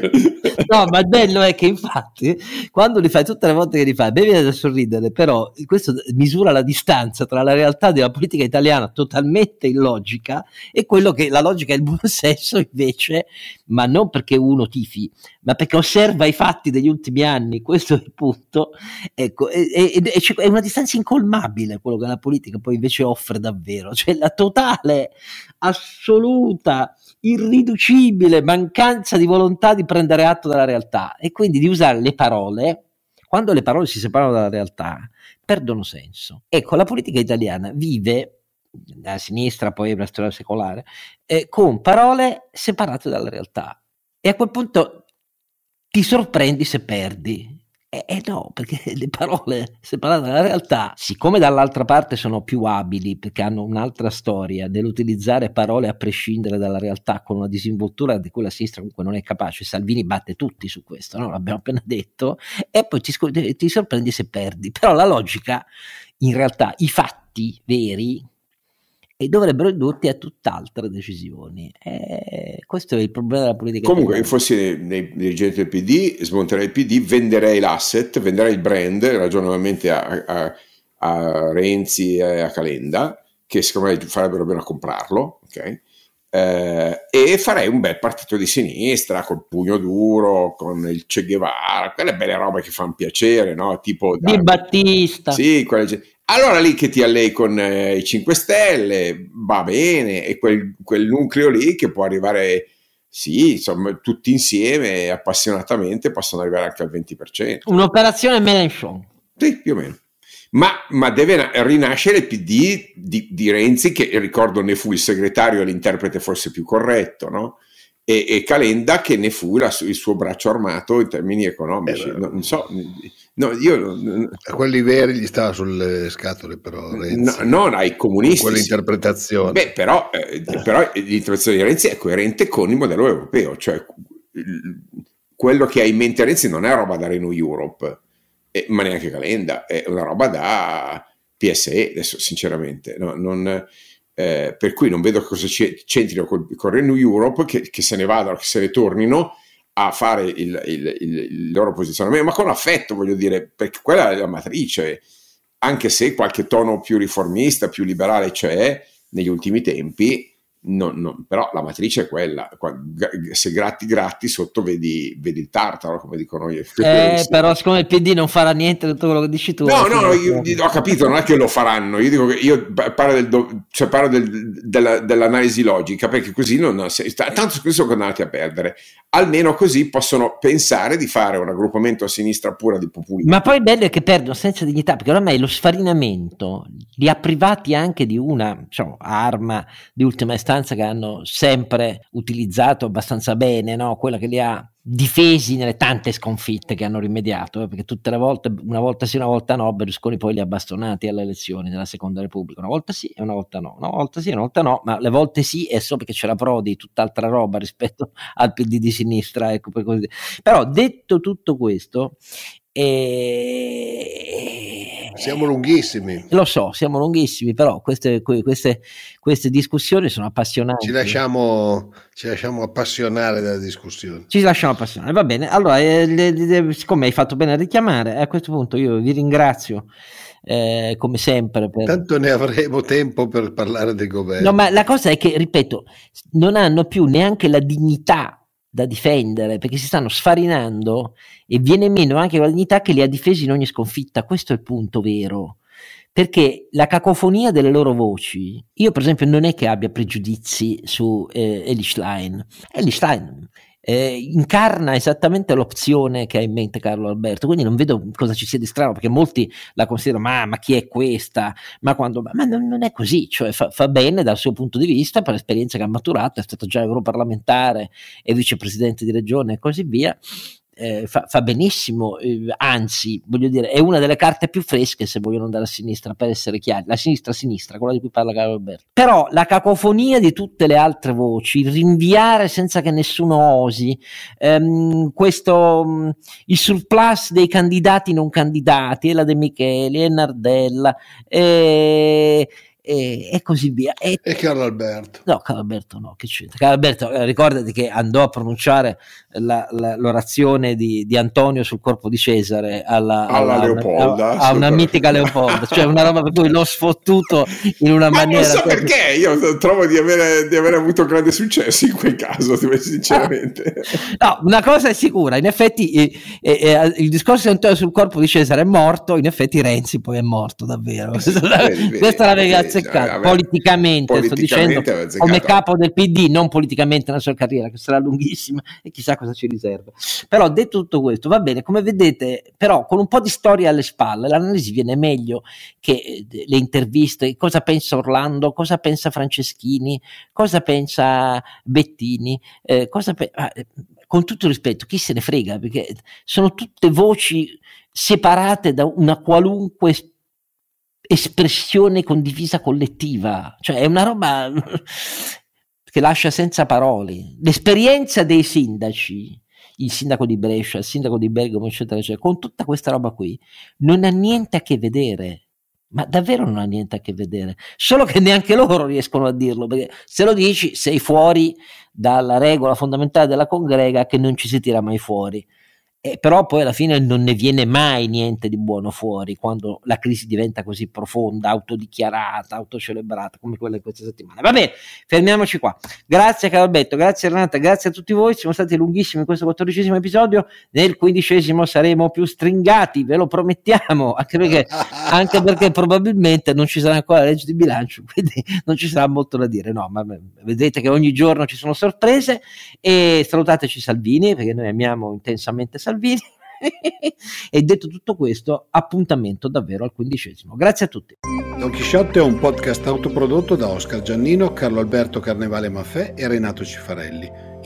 no, ma il bello è che infatti quando li fai tutte le volte che li fai, bevi da sorridere, però questo misura la distanza tra la realtà della politica italiana totalmente illogica e quella quello che la logica del buon senso invece, ma non perché uno tifi, ma perché osserva i fatti degli ultimi anni, questo è il punto, ecco, è, è, è una distanza incolmabile quello che la politica poi invece offre davvero, cioè la totale, assoluta, irriducibile mancanza di volontà di prendere atto della realtà e quindi di usare le parole quando le parole si separano dalla realtà, perdono senso. Ecco, la politica italiana vive da sinistra, poi la storia secolare, eh, con parole separate dalla realtà. E a quel punto ti sorprendi se perdi. E eh, eh, no, perché le parole separate dalla realtà, siccome dall'altra parte sono più abili perché hanno un'altra storia dell'utilizzare parole a prescindere dalla realtà con una disinvoltura di cui la sinistra comunque non è capace, Salvini batte tutti su questo, no? l'abbiamo appena detto, e poi ti, ti sorprendi se perdi. Però la logica, in realtà, i fatti veri e dovrebbero indurti a tutt'altre decisioni. E questo è il problema della politica. Comunque, se fossi nei dirigenti del PD, smonterei il PD, venderei l'asset, venderei il brand ragionevolmente a, a, a Renzi e a Calenda, che secondo me farebbero bene a comprarlo, ok? Eh, e farei un bel partito di sinistra col pugno duro, con il Che Guevara, quelle belle robe che fanno piacere, no? Tipo di Battista. Sì, quelle, allora lì che ti allei con eh, i 5 Stelle, va bene, e quel, quel, nucleo lì che può arrivare, sì, insomma, tutti insieme, appassionatamente, possono arrivare anche al 20%. Un'operazione Mélenchon. Sì, più o meno. Ma, ma, deve rinascere il PD di, di, Renzi, che ricordo ne fu il segretario e l'interprete forse più corretto, no? E, e Calenda che ne fu la, il suo braccio armato in termini economici. Eh, non, non so, No, io, a quelli veri gli stava sulle scatole, però. Renzi, no, non ai comunisti. Quell'interpretazione. Beh, però, eh, però l'interpretazione di Renzi è coerente con il modello europeo, cioè quello che ha in mente Renzi non è roba da Renew Europe, eh, ma neanche Calenda, è una roba da PSE, adesso sinceramente. No, non, eh, per cui non vedo cosa c'entrino con, con Renew Europe, che, che se ne vadano, che se ne tornino a fare il, il, il, loro posizionamento, ma con affetto, voglio dire, perché quella è la matrice, anche se qualche tono più riformista, più liberale c'è negli ultimi tempi, non, non, però la matrice è quella, se gratti gratti sotto vedi, vedi il tartaro come dicono io. Eh, però siccome il PD non farà niente di tutto quello che dici tu. No, no, no io, ho capito, non è che lo faranno, io dico che io parlo, del, cioè parlo del, della, dell'analisi logica perché così non, tanto sono andati a perdere, almeno così possono pensare di fare un raggruppamento a sinistra pura di populismo. Ma poi il bello è che perdono senza dignità perché ormai lo sfarinamento li ha privati anche di una diciamo, arma di ultima istanza sostanza che hanno sempre utilizzato abbastanza bene, no? quella che li ha difesi nelle tante sconfitte che hanno rimediato, eh? perché tutte le volte, una volta sì, una volta no, Berlusconi poi li ha bastonati alle elezioni della Seconda Repubblica, una volta sì e una volta no, una volta sì e una volta no, ma le volte sì è solo perché c'era Prodi, tutt'altra roba rispetto al PD di sinistra, ecco per così dire. Però detto tutto questo, e... Siamo lunghissimi. Lo so, siamo lunghissimi, però queste, queste, queste discussioni sono appassionanti. Ci lasciamo, ci lasciamo, appassionare dalla discussione. Ci lasciamo appassionare, va bene. Allora, eh, le, le, siccome hai fatto bene a richiamare, a questo punto io vi ringrazio. Eh, come sempre. Per... Tanto ne avremo tempo per parlare del governo. No, ma la cosa è che, ripeto, non hanno più neanche la dignità da difendere perché si stanno sfarinando e viene meno anche la dignità che li ha difesi in ogni sconfitta. Questo è il punto vero. Perché la cacofonia delle loro voci, io per esempio non è che abbia pregiudizi su eh, Eli Schlein. Eli Schlein eh, incarna esattamente l'opzione che ha in mente Carlo Alberto, quindi non vedo cosa ci sia di strano, perché molti la considerano, ma, ma chi è questa? Ma, quando, ma non, non, è così, cioè fa, fa, bene dal suo punto di vista, per l'esperienza che ha maturato, è stato già europarlamentare e vicepresidente di regione e così via, eh, fa, fa, benissimo, eh, anzi, voglio dire, è una delle carte più fresche se vogliono andare a sinistra, per essere chiari, la sinistra-sinistra, quella di cui parla Carlo Alberto. Però la cacofonia di tutte le altre voci, rinviare senza che nessuno osi, ehm, questo, mm, il surplus dei candidati non candidati, e la De Micheli, e Nardella, e e, e così via. E, e Carlo Alberto? No, Carlo Alberto no, che c'entra? Carlo Alberto, eh, ricordati che andò a pronunciare la, la, l'orazione di, di, Antonio sul corpo di Cesare alla, alla, alla Leopolda, a, a una mitica Leopolda, cioè una roba per cui l'ho sfottuto in una Ma maniera... Non so perché, io trovo di avere, di avere avuto grande successo in quel caso, sinceramente. no, una cosa è sicura, in effetti eh, eh, il discorso di Antonio sul corpo di Cesare è morto, in effetti Renzi poi è morto davvero. Vedi, Questa è la verità azzeccato cioè, politicamente, politicamente, sto dicendo come capo del PD, non politicamente nella sua carriera, che sarà lunghissima e chissà cosa ci riserva. Però detto tutto questo, va bene, come vedete, però con un po' di storia alle spalle, l'analisi viene meglio che eh, le interviste, cosa pensa Orlando, cosa pensa Franceschini, cosa pensa Bettini, eh, cosa pe- ah, eh, con tutto il rispetto, chi se ne frega, perché sono tutte voci separate da una qualunque espressione condivisa collettiva, cioè è una roba che lascia senza parole. L'esperienza dei sindaci, il sindaco di Brescia, il sindaco di Bergamo, eccetera, eccetera, con tutta questa roba qui, non ha niente a che vedere. Ma davvero non ha niente a che vedere, solo che neanche loro riescono a dirlo, perché se lo dici sei fuori dalla regola fondamentale della congrega che non ci si tira mai fuori. Eh, però poi alla fine non ne viene mai niente di buono fuori quando la crisi diventa così profonda, autodichiarata, autocelebrata come quella di questa settimana. Va bene, fermiamoci qua. Grazie Caralbetto, grazie Renata, grazie a tutti voi. Siamo stati lunghissimi in questo quattordicesimo episodio. Nel quindicesimo saremo più stringati, ve lo promettiamo, anche perché, anche perché probabilmente non ci sarà ancora la legge di bilancio, quindi non ci sarà molto da dire. No, ma vedete che ogni giorno ci sono sorprese e salutateci Salvini perché noi amiamo intensamente Salvini Salvini. e detto tutto questo, appuntamento davvero al quindicesimo. Grazie a tutti. Don Chisciotte è un podcast autoprodotto da Oscar Giannino, Carlo Alberto Carnevale Maffè e Renato Cifarelli